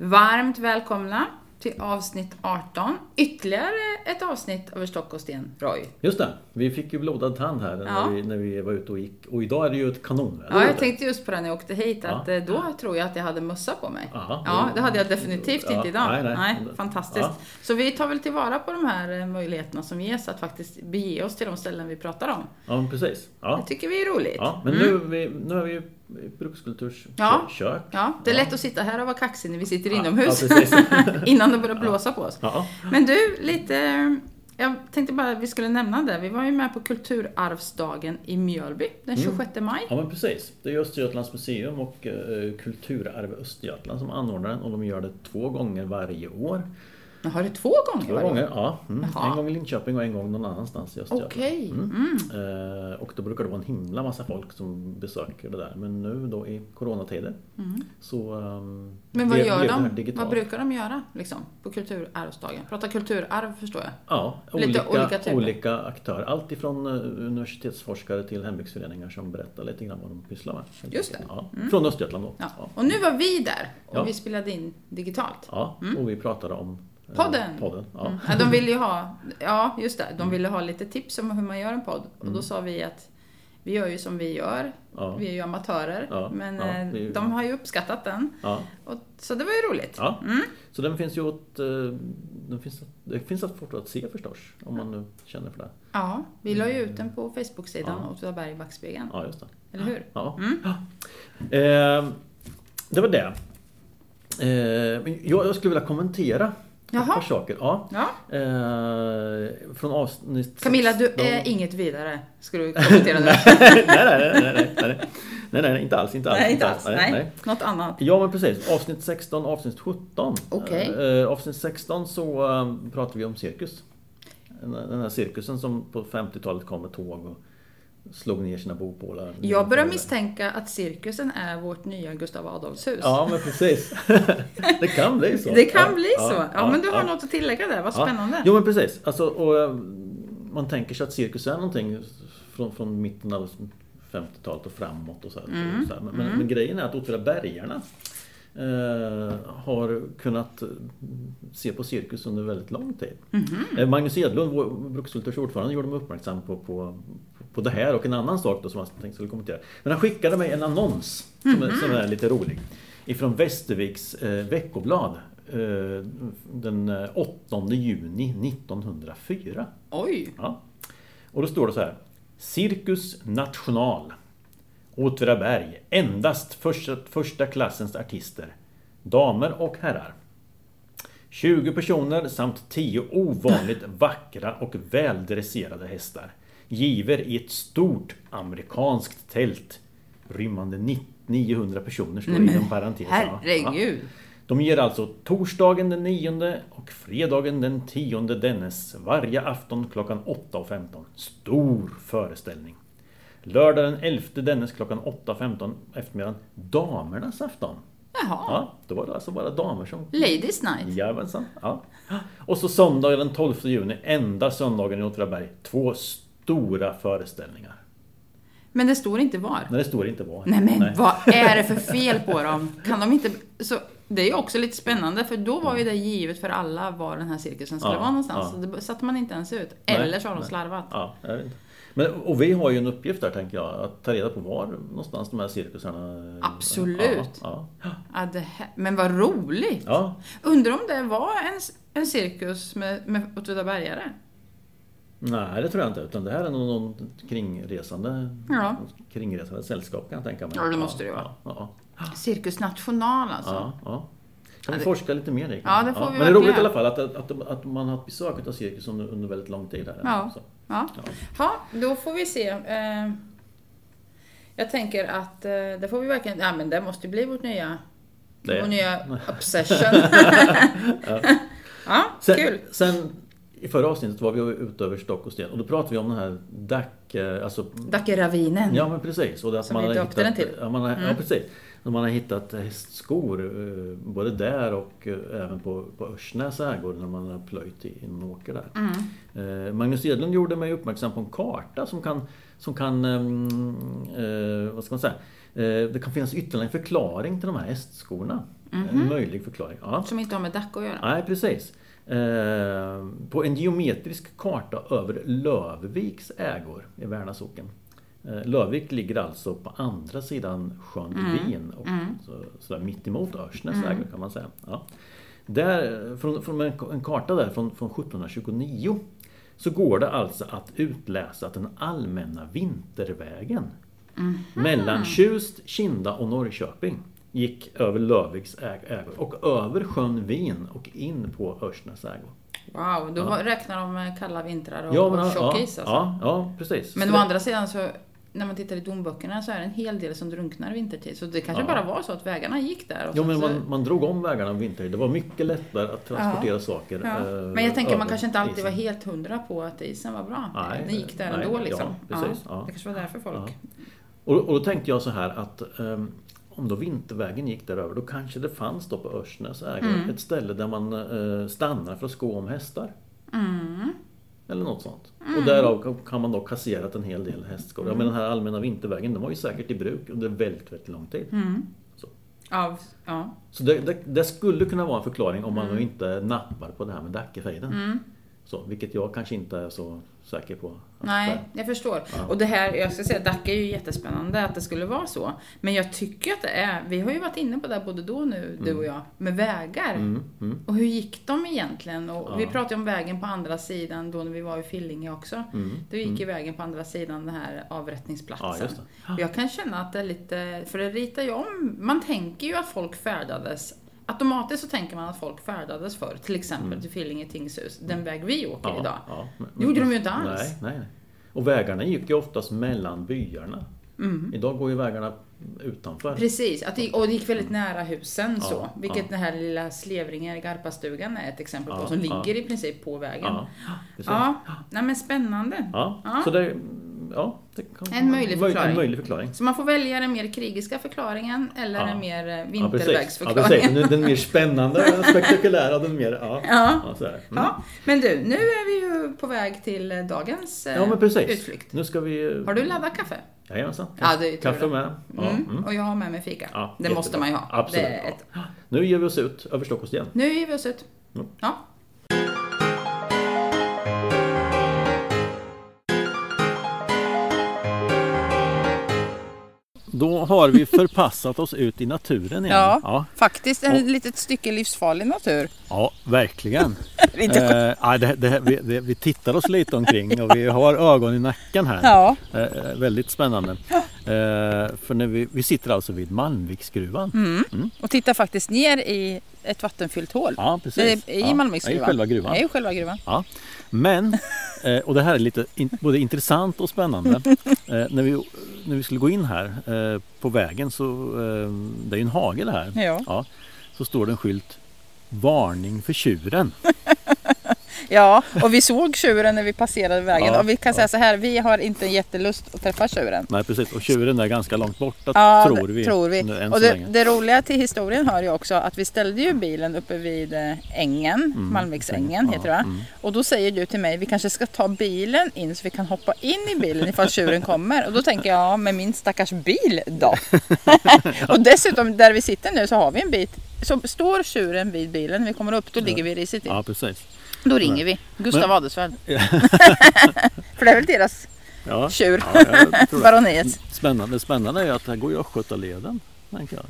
Varmt välkomna till avsnitt 18. Ytterligare ett avsnitt över stock och sten, Roy. Just det, vi fick ju blodad tand här Ja. när, vi, när vi var ute och gick. Och idag är det ju ett kanonväder Ja, jag tänkte just på det när jag åkte hit, att Ja. eh, då tror jag att jag hade mössa på mig. Ja, Ja, det hade jag definitivt Ja, inte idag. nej, nej. fantastiskt. Ja. Så vi tar väl tillvara på de här eh, möjligheterna som ges att faktiskt bege oss till de ställen vi pratar om. Ja, precis. Ja. Det tycker vi är roligt. Ja, men Mm. nu, vi, nu är vi i brukskulturs Ja. kök. Ja, det är lätt att sitta här och vara kaxig när vi sitter inomhus. innan det börjar blåsa på oss. Men du, lite... Jag tänkte bara att vi skulle nämna det. Vi var ju med på Kulturarvsdagen i Mjölby den 26 maj. ja, men precis. Det är Östergötlands museum och eh, Kulturarv Östergötland som anordnar den och de gör det två gånger varje år. Har det två gånger Två gånger, ja. Mm. En gång i Linköping och en gång någon annanstans i Östergötland. Okej. Mm. Mm. Eh, och då brukar det vara en himla massa folk som besöker det där. Men nu då i coronatider så... ehm, Men vad gör de? Vad brukar de göra liksom, på Kulturarvsdagen? Prata kulturarv förstår jag. Ja, Lite olika, olika olika, aktörer. Allt ifrån eh, universitetsforskare till hembygdsföreningar som berättar lite grann vad de pysslar med. Just det. Ja, Från Östergötland då. Ja. Ja. Och nu var vi där och vi spelade in digitalt. Ja, och vi pratade om eh, Podden. podden. Ja. Mm. Ja, de ville ju ha, ja just det, de ville ha lite tips om hur man gör en podd. Och Mm. då sa vi att vi gör ju som vi gör. Ja. Vi är ju amatörer. Ja, Men ja, eh, ju- de har ju uppskattat den. Och, så det var ju roligt. Mm. Så den finns ju åt, eh, den finns, det finns att att se förstås. Om man nu känner för det. Ja, vi la ju ut den på Facebook-sidan Ja. Åtvidaberg i backspegeln. Ja, just det. Eller hur? Ja. Mm. Eh, det var det. Eh, jag, jag skulle vilja kommentera Jaha. ett par saker. Ja. Ja. Eh, från avsnitt Camilla, du 16. är inget vidare. Ska du kommentera nu? nej, nej, nej, nej, nej, nej, nej, inte alls, inte alls. nej, inte alls. Nej, något annat. Ja men precis, avsnitt 16 avsnitt 17. Okej. Eh, avsnitt 16 så eh, pratar vi om cirkus. Den den här cirkusen som på 50-talet kom med tåg och slog ner sina bopålar. Jag börjar misstänka att cirkusen är vårt nya Gustav Adolfshus. Ja men precis. det kan bli så. Det kan Ja, bli så. Ja, men du har ja. något att tillägga där. Vad Ja. spännande. Jo men precis. Alltså, och, eh, man tänker sig att cirkus är någonting från, från mitten av 50-talet och framåt. Och så här, Mm. och så. Men, men, men grejen är att Åtvidabergarna eh, har kunnat eh, se på cirkus under väldigt lång tid. Mhm. Eh, Magnus Edlund, vår Brukskulturs ordförande, gjorde mig uppmärksam på, på, på det här och en annan sak då som jag tänkte skulle kommentera. Men han skickade mig en annons som, är, som är lite rolig. Ifrån Västerviks eh, veckoblad. Eh, den eh, 8 juni 1904. Oj. Ja. Och då står det så här. Cirkus National. Åtvidaberg. Endast första, första klassens artister. Damer och herrar. 20 personer samt 10 ovanligt vackra och väldresserade hästar. Giver i ett stort amerikanskt tält. Rymmande ni- 900 personer står inom parentes. Ja. Herregud. De ger alltså torsdagen den 9 och fredagen den 10 dennes varje afton klockan 8.15. Stor föreställning. Lördag den 11 dennes klockan 8.15 eftermiddagen. Damernas afton. Jaha. Ja, då var det alltså bara damer som... Ladies night. Jajamensan. Ja. Och så söndagen den 12 juni, enda söndagen i Åtvidaberg. Två stora föreställningar. Men det står inte var. Men det står inte var. Nej men vad är det för fel på dem? Kan de inte... Så, det är ju också lite spännande för då var ju det givet för alla var den här cirkusen skulle Ja, vara någonstans. ja. Så det satte man inte ens ut. Nej, Eller så har de nej. slarvat. Ja, jag vet inte. Men, och vi har ju en uppgift där tänker jag, att ta reda på var någonstans de här cirkusarna... Absolut. Ja, ja. Ja, det här, men vad roligt! ja. Undrar om det var en, en cirkus med, med Åtvidabergare? Nej, det tror jag inte. Utan det här är nog någon kringresande, Ja. kringresande sällskap kan jag tänka mig. Ja, det måste det ju ja, ja, Cirkus National alltså. ja. Kan vi det- forska lite mer i? Ja, det får vi Men det är roligt i alla fall att, att, att man har ett besök av cirkus under, under väldigt lång tid. Här. Ja. Så. Ja. Ja. ja, då får vi se. Eh, Jag tänker att eh, det får vi verkligen... Ja, men det måste bli vårt nya, Det- vår nya obsession. ja, Sen, kul. sen i förra avsnittet var vi ute över stock och sten och då pratade vi om den här Dac, eh, alltså Dackeravinen. Ja men precis. Och att Som man vi döpte den till. Ja, man har, ja Mm. precis. Och man har hittat hästskor eh, både där och eh, även på, på Örsnäs ägor när man har plöjt i en åker där. Mm. Eh, Magnus Edlund gjorde mig uppmärksam på en karta som kan, som kan vad ska man säga, det kan finnas ytterligare en förklaring till de här hästskorna. En möjlig förklaring. Ja. Som inte har med Dacke att göra. Nej, precis. Eh, på en geometrisk karta över Lövviks ägor i Värna socken. Eh, Lövvik ligger alltså på andra sidan sjön Vin och så, sådär mitt emot Örsnäs ägor kan man säga. Ja. Där, från, från en, karta där från, från 1729 så går det alltså att utläsa att den allmänna vintervägen mellan Tjust, Kinda och Norrköping gick över Lövviks äg- ägor och över sjön Vin och in på Örsnäs ägor. Wow, då räknar de kalla vintrar och, Ja, men, och ja, tjock ja, alltså. ja, ja, precis. Men Så å det- andra sidan så när man tittar i domböckerna så är det en hel del som drunknar vintertid. Så det kanske Ja. bara var så att vägarna gick där. Sen men man, man drog om vägarna vinter. Det var mycket lättare att transportera saker. Ja. eh, Men jag tänker man kanske inte alltid var isen. helt hundra på att isen var bra. Nej, Den gick där nej, ändå liksom. ja, precis, ja. Det kanske var därför folk... Ja. Och, och då tänkte jag så här att ehm, om då vintervägen gick där över då kanske det fanns då på Örsnäs ägor Mm. ett ställe där man eh, stannar för att sko om hästar. Mm. Eller något sånt. Och därav kan man då kasserat en hel del hästskor. Ja, men den här allmänna vintervägen den var ju säkert i bruk under väldigt, väldigt lång tid. Mm. Så, Av, ja. så det, det, det skulle kunna vara en förklaring om man Mm. inte nappar på det här med Dackefejden. Så, vilket jag kanske inte är så säker på. Nej, jag förstår. Ja. Och det här, jag ska säga, Dacke är ju jättespännande att det skulle vara så. Men jag tycker att det är, vi har ju varit inne på det både då och nu, du och jag, med vägar. Mm, mm, Och hur gick de egentligen? Och Ja. Vi pratade om vägen på andra sidan då när vi var i Fillinge också. mm, Då gick ju vägen på andra sidan den här avrättningsplatsen. Ja, jag kan känna att det är lite, för det ritar ju om, man tänker ju att folk färdades Automatiskt så tänker man att folk färdades förr, till exempel till Fillinge tingshus, den väg vi åker Ja, idag. ja, men- Det gjorde de ju inte alls. Nej, nej, nej. Och vägarna gick ju oftast mellan byarna. Idag går ju vägarna utanför. Mm. Precis, att det, och det gick väldigt nära husen Ja, så. Vilket ja. den här lilla Slevringen, Garpastugan, är ett exempel på, Ja, som ja. ligger i princip på vägen. Ja, Ja, precis. nej men spännande. Ja, Ja. så det, ja, En möjlig förklaring. En möjlig förklaring. Så man får välja den mer krigiska förklaringen eller Ja. den mer eh, Ja, precis. Ja, vintervägsförklaringen. precis. Den mer spännande, den spektakulära, den mer... Ja, Ja. ja. Mm. Ja, men du, nu är vi ju på väg till eh, dagens eh, ja, men precis. utflykt. Nu ska vi... Har du laddat kaffe? Jajamensan. Ja, det är tur Kaffe med. Ja, Mm. mm. Och jag har med mig fika. Ja, det jättebra. måste man ju ha. Absolut. Ett... Nu ger vi oss ut över Stockholms igen. Nu ger vi oss ut. Mm. Ja. Då har vi förpassat oss ut i naturen igen. Ja. ja, Faktiskt en Och- litet stycke livsfarlig natur. Ja verkligen. Eh, ja, det, det, vi, vi tittar oss lite omkring och vi har ögon i nacken här. Ja. Eh, väldigt spännande. Eh, för när vi, vi sitter alltså vid Malmviksgruvan. Mm. Och tittar faktiskt ner i ett vattenfyllt hål. Ja, precis. Det är I ja, Malmviksgruvan. I själva gruvan. Det är ju själva gruvan. Ja. Men, eh, och det här är lite in, både intressant och spännande. Eh, när, vi, när vi skulle gå in här eh, på vägen så, det är ju en hage det här. Ja. så står det en skylt Varning för tjuren. Ja, och vi såg tjuren när vi passerade vägen. Ja, och vi kan ja. säga så här, vi har inte en jättelust att träffa tjuren. Nej precis, och tjuren är ganska långt borta Ja, tror vi. tror vi. Och det, det roliga till historien hör ju också att vi ställde ju bilen uppe vid eh, ängen, Malmviksängen Ja, heter det va? mm. Och då säger du till mig, vi kanske ska ta bilen in så vi kan hoppa in i bilen ifall tjuren kommer. Och då tänker jag, ja, med min stackars bil då? och dessutom, där vi sitter nu så har vi en bit. Så står tjuren vid bilen, när vi kommer upp, då ligger vi risigt till. Ja precis. Då ringer vi Gustav Men- Adelsvärd. För det är väl deras Ja, tjur, ja, det. baroniet. Spännande, spännande är ju att här går ju Östgötaleden. Tänker jag.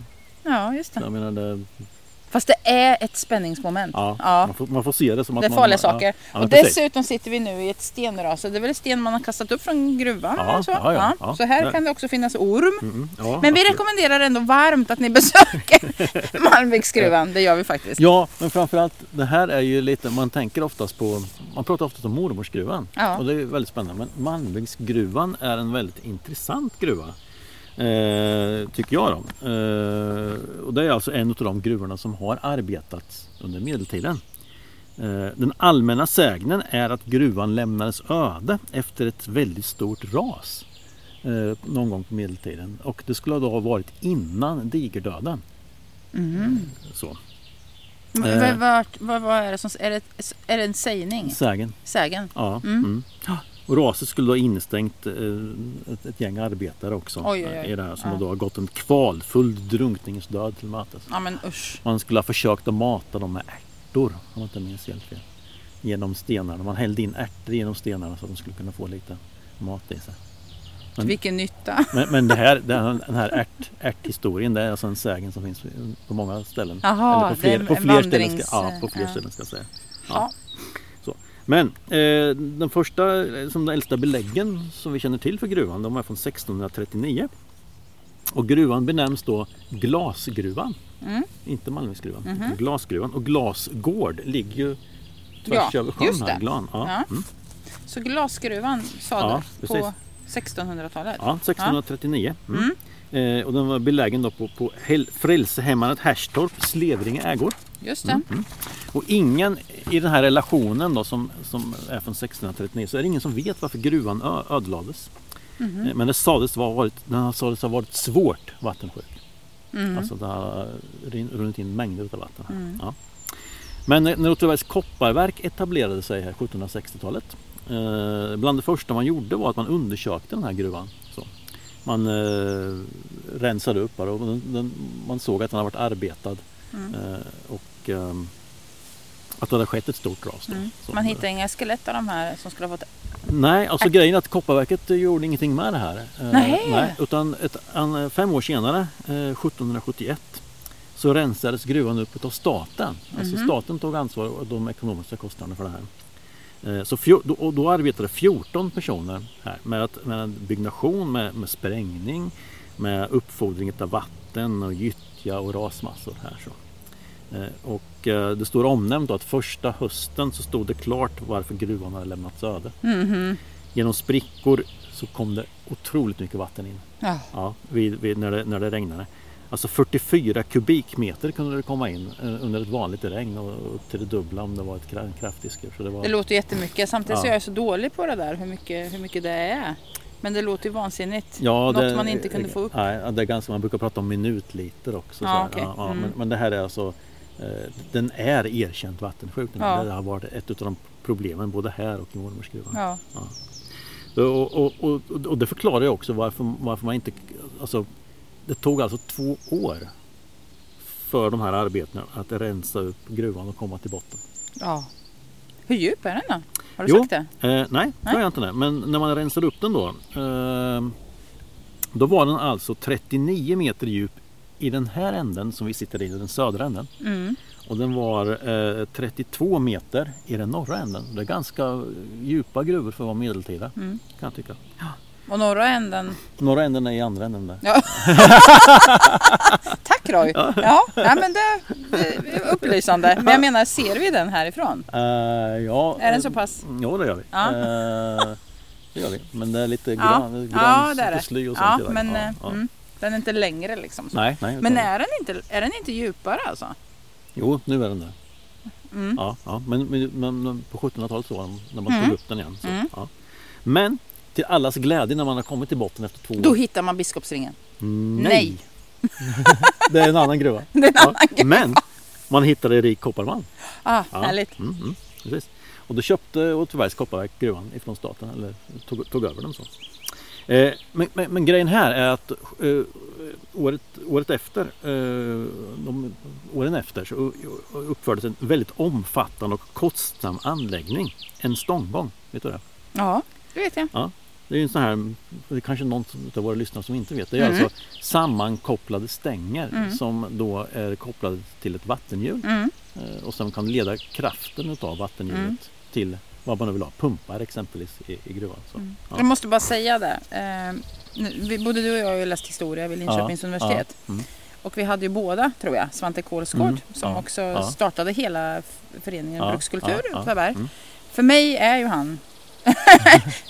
Ja, just det. jag menar det, Fast det är ett spänningsmoment. ja, Ja. Man, får, man får se det som att Det är man... farliga ja, saker. Ja, och precis. dessutom sitter vi nu i ett stenrase. Det är väl sten man har kastat upp från gruvan? Ja, eller så? så här kan det också finnas orm. Mm, ja, Men vi absolut. rekommenderar ändå varmt att ni besöker Malmviksgruvan. Det gör vi faktiskt. Ja, men framförallt det här är ju lite, man tänker oftast på, man pratar oftast om mormorsgruvan och det är väldigt spännande. Men Malmviksgruvan är en väldigt intressant gruva. Eh, tycker jag då. Eh, och det är alltså en av de gruvorna som har arbetats under medeltiden. Eh, den allmänna sägnen är att gruvan lämnades öde efter ett väldigt stort ras. Eh, någon gång på medeltiden. Och det skulle då ha varit innan digerdöden. Så. Men Eh. Vad, vad, vad är det som... Är det, är det en sägning? Sägen. Sägen? Ja. Mm. Ja. Och raset skulle då ha instängt eh, ett, ett gäng arbetare också Oj, oj, oj. i det här som Ja. då har gått en kvalfull drunkningsdöd till mötes. Ja men usch. Man skulle ha försökt att mata dem med ärtor, om jag inte minns helt fel. Genom stenarna. Man hällde in ärtor genom stenarna så att de skulle kunna få lite mat i sig. Men- Vilken nytta. Men, men det här, den här ärt, ärthistorien det är alltså en sägen som finns på många ställen. Jaha, Eller på fler, det är på en fler ställen. vandrings- Ska, ja, på fler ja. ställen ska jag säga. Ja. Men eh, den första, eh, som de äldsta beläggen som vi känner till för gruvan, de är från 1639. Och gruvan benämns då Glasgruvan. Mm. Inte Malmviksgruvan, Mhm. utan Glasgruvan. Och Glasgård ligger ju tvärs Ja, över sjön just här. Glan. Ja. Ja. Mm. Så glasgruvan sa Ja, du precis. på 1600-talet? ja, 1639. Mm. Mm. Eh, och den var belägen då på, på Frälsehemmanet Härstorp, Slevringe ägor. Just det. Mm. Och ingen i den här relationen då som, som är från 1639 så är det ingen som vet varför gruvan ödelades. Eh, Men det sades, vara varit, den sades ha varit svårt vattensjuk. Mm. Alltså det har runnit in mängder av vatten här. Mm. Ja. Men när när Åtvidabergs kopparverk etablerade sig här 1760-talet eh, Bland det första man gjorde var att man undersökte den här gruvan. Så. Man eh, rensade upp och den, den, man såg att den har varit arbetad Mm. eh, och ehm, att det hade skett ett stort ras. Mm. Man hittade inga skelett av de här som skulle ha fått... Nej, alltså grejen är att Kopparverket gjorde ingenting med det här. Eh, Nej. nej utan ett, en, fem år senare, eh, 1771, så rensades gruvan upp av staten. Alltså Mhm. staten tog ansvar för de ekonomiska kostnaderna för det här. Eh, Så fjor, då, och då arbetade 14 personer här med, att, med byggnation, med, med sprängning, med uppfordring av vatten och gyttja och rasmassor här. Så. Eh, Och eh, det står omnämnt att första hösten så stod det klart varför gruvan hade lämnats öde. Mhm. Genom sprickor så kom det otroligt mycket vatten in. Ja. Ja, vid, vid, när, det, när det regnade. Alltså 44 kubikmeter kunde det komma in eh, under ett vanligt regn och upp till det dubbla om det var ett kra- en kraftig skur. Så det var, Det låter jättemycket. Samtidigt så Ja. är jag så dålig på det där hur mycket, hur mycket det är. Men det låter ju vansinnigt. ja, Något det, man inte kunde få upp. Nej, det är ganska, man brukar prata om minutliter också. Ja, okej. ja, ja, Mm. men, men det här är alltså eh, Den är erkänt vattensjuk. Ja. Det har varit ett av de problemen både här och i mormorsgruvan. Ja. Och, och, och, och det förklarar ju också varför, varför man inte... Alltså, det tog alltså två år för de här arbetena att rensa upp gruvan och komma till botten. ja. Hur djup är den då? Har du Jo. sagt det? Eh, nej, det har jag inte. Det. Men när man rensade upp den då. Eh, då var den alltså 39 meter djup i den här änden som vi sitter i, den södra änden. Mm. Och den var eh, 32 meter i den norra änden. Det är ganska djupa gruvor för att vara medeltida. Mm. Kan jag tycka. Och norra änden. Norra änden är i andra änden där. Ja. Tack Roy! Ja, nej, men det, det är upplysande. Men jag menar, ser vi den härifrån? Eh, ja, Är den så pass? Ja, det gör vi. Ja. Eh, det gör vi. Men det är lite Ja, gran, gran, ja det är det. sly och sånt Ja, men ja, eh, ja. Mm, den är inte längre liksom. Så. Nej, nej. Men är den, inte, är den inte djupare alltså? Jo, nu är den där. Mm. Ja, ja. Men, men, men, men på 1700-talet så var den, när man Mm. tog upp den igen. Så, Mm. ja. Men till allas glädje när man har kommit till botten efter två år. Då hittar man Biskopsringen. Nej! Nej. det är en annan gruva. Det är en Ja, annan grej. Men man hittade rik kopparmalm. Ah, Ja. Härligt. Mm, mm, precis. Och då köpte Åtvidabergs kopparverk gruvan ifrån staten, eller tog, tog över den så. Eh, men, men, men grejen här är att eh, året, året efter, eh, de, åren efter så uppfördes en väldigt omfattande och kostsam anläggning. En stånggång, vet du det? Ja, det vet jag. Det är ju en sån här, det är kanske någon av våra lyssnare som inte vet. Det är Mm. alltså sammankopplade stänger Mm. som då är kopplade till ett vattenhjul. Mm. Eh, och som kan leda kraften utav vattenhjulet Mm. till vad man vill ha, pumpar exempelvis i, i gruvan. Så. Ja. Jag måste bara säga det. Eh, både du och jag har ju läst historia vid Linköpings universitet. Ja, mm. Och vi hade ju båda, tror jag, Svante Kålsgård Mm, som ja, också ja. startade hela föreningen Ja, Brukskultur ja, ja, mm. För mig är ju han...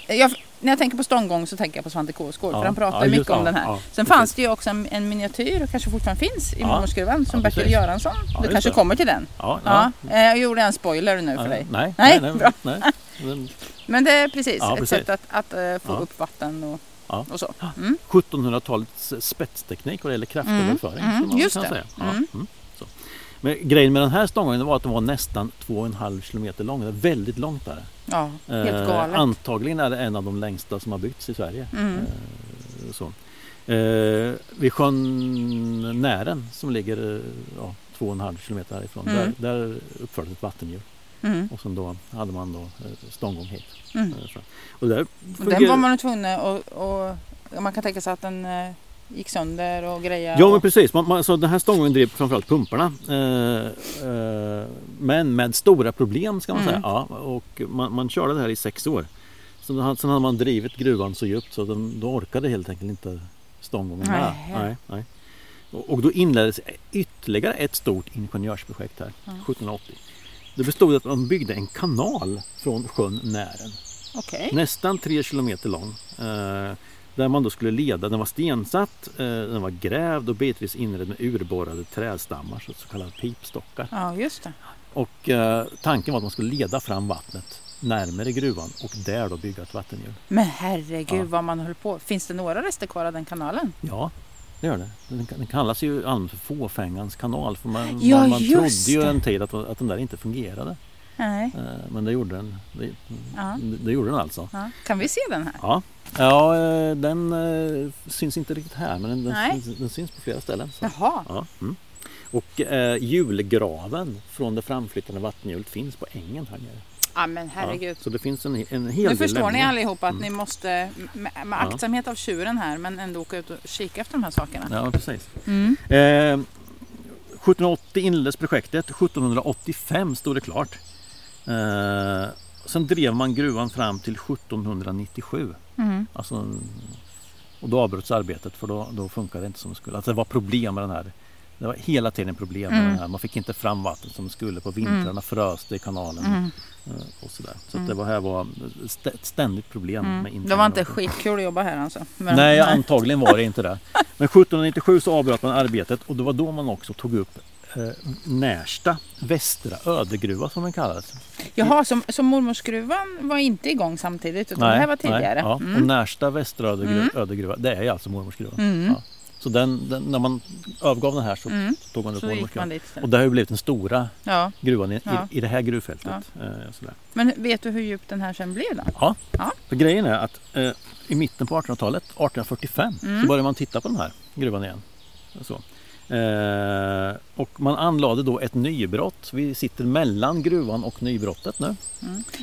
jag, när jag tänker på stånggång så tänker jag på Svante Kålsgård Ja, för han pratar ja, just- mycket om ja, den här. Sen fanns det ju också en, en miniatyr, och kanske fortfarande finns, i Ja, Mormorsgruvan som Bertil. Göransson. Du just kanske det. kommer till den? Ja, eh, jag gjorde en spoiler nu för dig. Nej, Nej, nej, bra. nej. Men Men det är precis ett precis. sätt att, att eh, få upp vatten och, och så. Mm. 1700-talets spetsteknik vad det gäller kraftöverföring. Mm, just det. Ja, Mm. mm, så. Men grejen med den här stångvagnen var att den var nästan 2,5 kilometer lång. Det är väldigt långt där. Ja, helt Eh, galet. antagligen är det en av de längsta som har byggts i Sverige. Mm. Eh, så. Eh, vid sjön Nären som ligger eh, ja, 2,5 kilometer härifrån. Mm. Där, där uppfördes ett vattenhjul. Mm. Och sen då hade man då eh, stånggång hit. Mm. Eh. Och där Och Den fungerar- var man tvungen att... Och, och man kan tänka sig att den eh, gick sönder och grejer. Ja men precis, man, man, så den här stången drev framförallt pumparna. Eh, eh, men med stora problem ska man Mm. säga. Ja, och man, man körde det här i sex år. Så sen hade man drivit gruvan så djupt så den, då orkade helt enkelt inte stånggången med. Nej. Nej. Och, och då inleddes ytterligare ett stort ingenjörsprojekt här, Ja. 1780. Det bestod att man byggde en kanal från sjön Nären. Okej. Nästan tre kilometer lång. Eh, där man då skulle leda. Den var stensatt, eh, den var grävd och bitvis inredd med urborrade trädstammar, så, kallade pipstockar. Ja, just det. Och eh, tanken var att man skulle leda fram vattnet närmare gruvan och där då bygga ett vattenhjul. Men herregud Ja. vad man höll på. Finns det några rester kvar av den kanalen? Ja, det gör det. Den, den kallas ju allmänt för fåfängans kanal. För man, Ja, man, man trodde ju en tid att, att den där inte fungerade. Nej. Eh, men det gjorde den. Det, Ja. det gjorde den alltså. Ja. Kan vi se den här? Ja, ja eh, den eh, syns inte riktigt här men den, syns, den syns på flera ställen. Så. Jaha. Ja, mm. Och eh, julgraven från det framflyttande vattenhjulet finns på ängen här nere. Ja men herregud. Ja, så det finns en, en hel Nu del förstår ni allihopa att Mm. ni måste med, med Ja. aktsamhet av tjuren här men ändå åka ut och kika efter de här sakerna. Ja, precis. Mm. Eh, 1780 inleddes projektet, 1785 stod det klart. Eh, sen drev man gruvan fram till 1797. Mm. Alltså, och då avbröts arbetet för då, då funkade det inte som det skulle. Alltså det var problem med den här. Det var hela tiden problem med Mm. den här. Man fick inte fram vatten som det skulle. På vintrarna frös det i kanalen. Mm. eh, Och sådär. Så Mm. det var, här var ett ständigt problem med Mm. intagning Det var inte skitkul att jobba här alltså. Men- Nej, antagligen var det inte det. Men 1797 så avbröt man arbetet och det var då man också tog upp eh, Närsta västra ödegruva som den kallades. Jaha, så, så mormorsgruvan var inte igång samtidigt utan det här var tidigare? Nej, ja. Och Mm. Närsta västra ödegruva, Mm. ödegruva det är alltså mormorsgruvan. Mm. Ja. Så den, den, när man övergav den här så Mm. tog man upp Så mormorsgruvan. Och det har ju blivit den stora Ja. gruvan i, Ja. i, i det här gruvfältet. Eh, sådär. Men vet du hur djup den här sen blev då? Ja. Ja. För grejen är att eh, i mitten på 1800-talet, 1845, Mm. så började man titta på den här gruvan igen. Så. Eh, och man anlade då ett nybrott. Vi sitter mellan gruvan och nybrottet nu.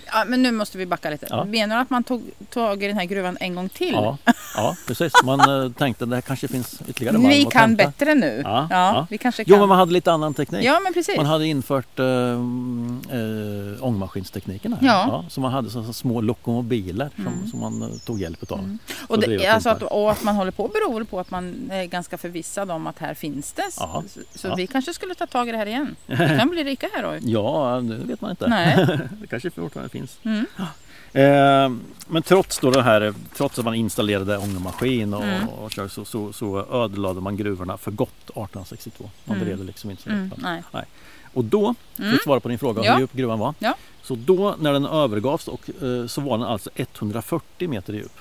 Ja, men nu måste vi backa lite. Ja. Menar du att man tog tag i den här gruvan en gång till? Ja, ja precis. Man eh, tänkte att det här kanske finns ytterligare malm vi kan bättre nu. Ja, Ja, ja. vi kanske Jo, kan. men man hade lite annan teknik. Ja, men precis. Man hade infört eh, eh, ångmaskinstekniken här. Ja. så man hade så, så små lokomobiler som, Mm. som man eh, tog hjälp av. Mm. Och, att det, alltså att, och att man håller på beror på att man är ganska förvissad om att här finns det. Jaha. Så, Ja. vi kanske skulle ta tag i det här igen. Vi kan bli rika här då. Ja, det vet man inte. Nej. det kanske fortfarande finns. Mm. Eh, men trots då det här, trots att man installerade ångmaskin och, Mm. och så, så, så ödelade man gruvorna för gott 1862. Man Mm. liksom inte så Mm, mm. nej. Och då, för Mm. att svara på din fråga Ja. hur djup gruvan var. Ja. Så då när den övergavs och, eh, så var den alltså 140 meter djup.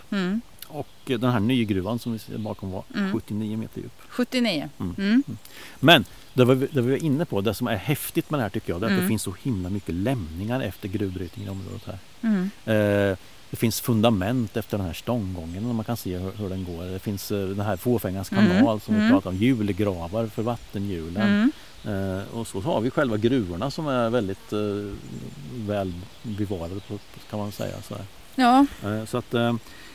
Mm. Och den här nygruvan som vi ser bakom var Mm. 79 meter djup. 79. Mm. Mm. Men det var, vi- det vi var inne på, det som är häftigt med det här tycker jag, det är att Mm. det finns så himla mycket lämningar efter gruvbrytningen i området här. Mm. Eh, det finns fundament efter den här stånggången och man kan se hur, hur den går. Det finns eh, den här fåfängans Mm. kanal som vi Mm. pratade om, julgravar för vattenhjulen. Mm. Eh, och så har vi själva gruvorna som är väldigt eh, väl bevarade på, kan man säga. Så, här. Ja, så att,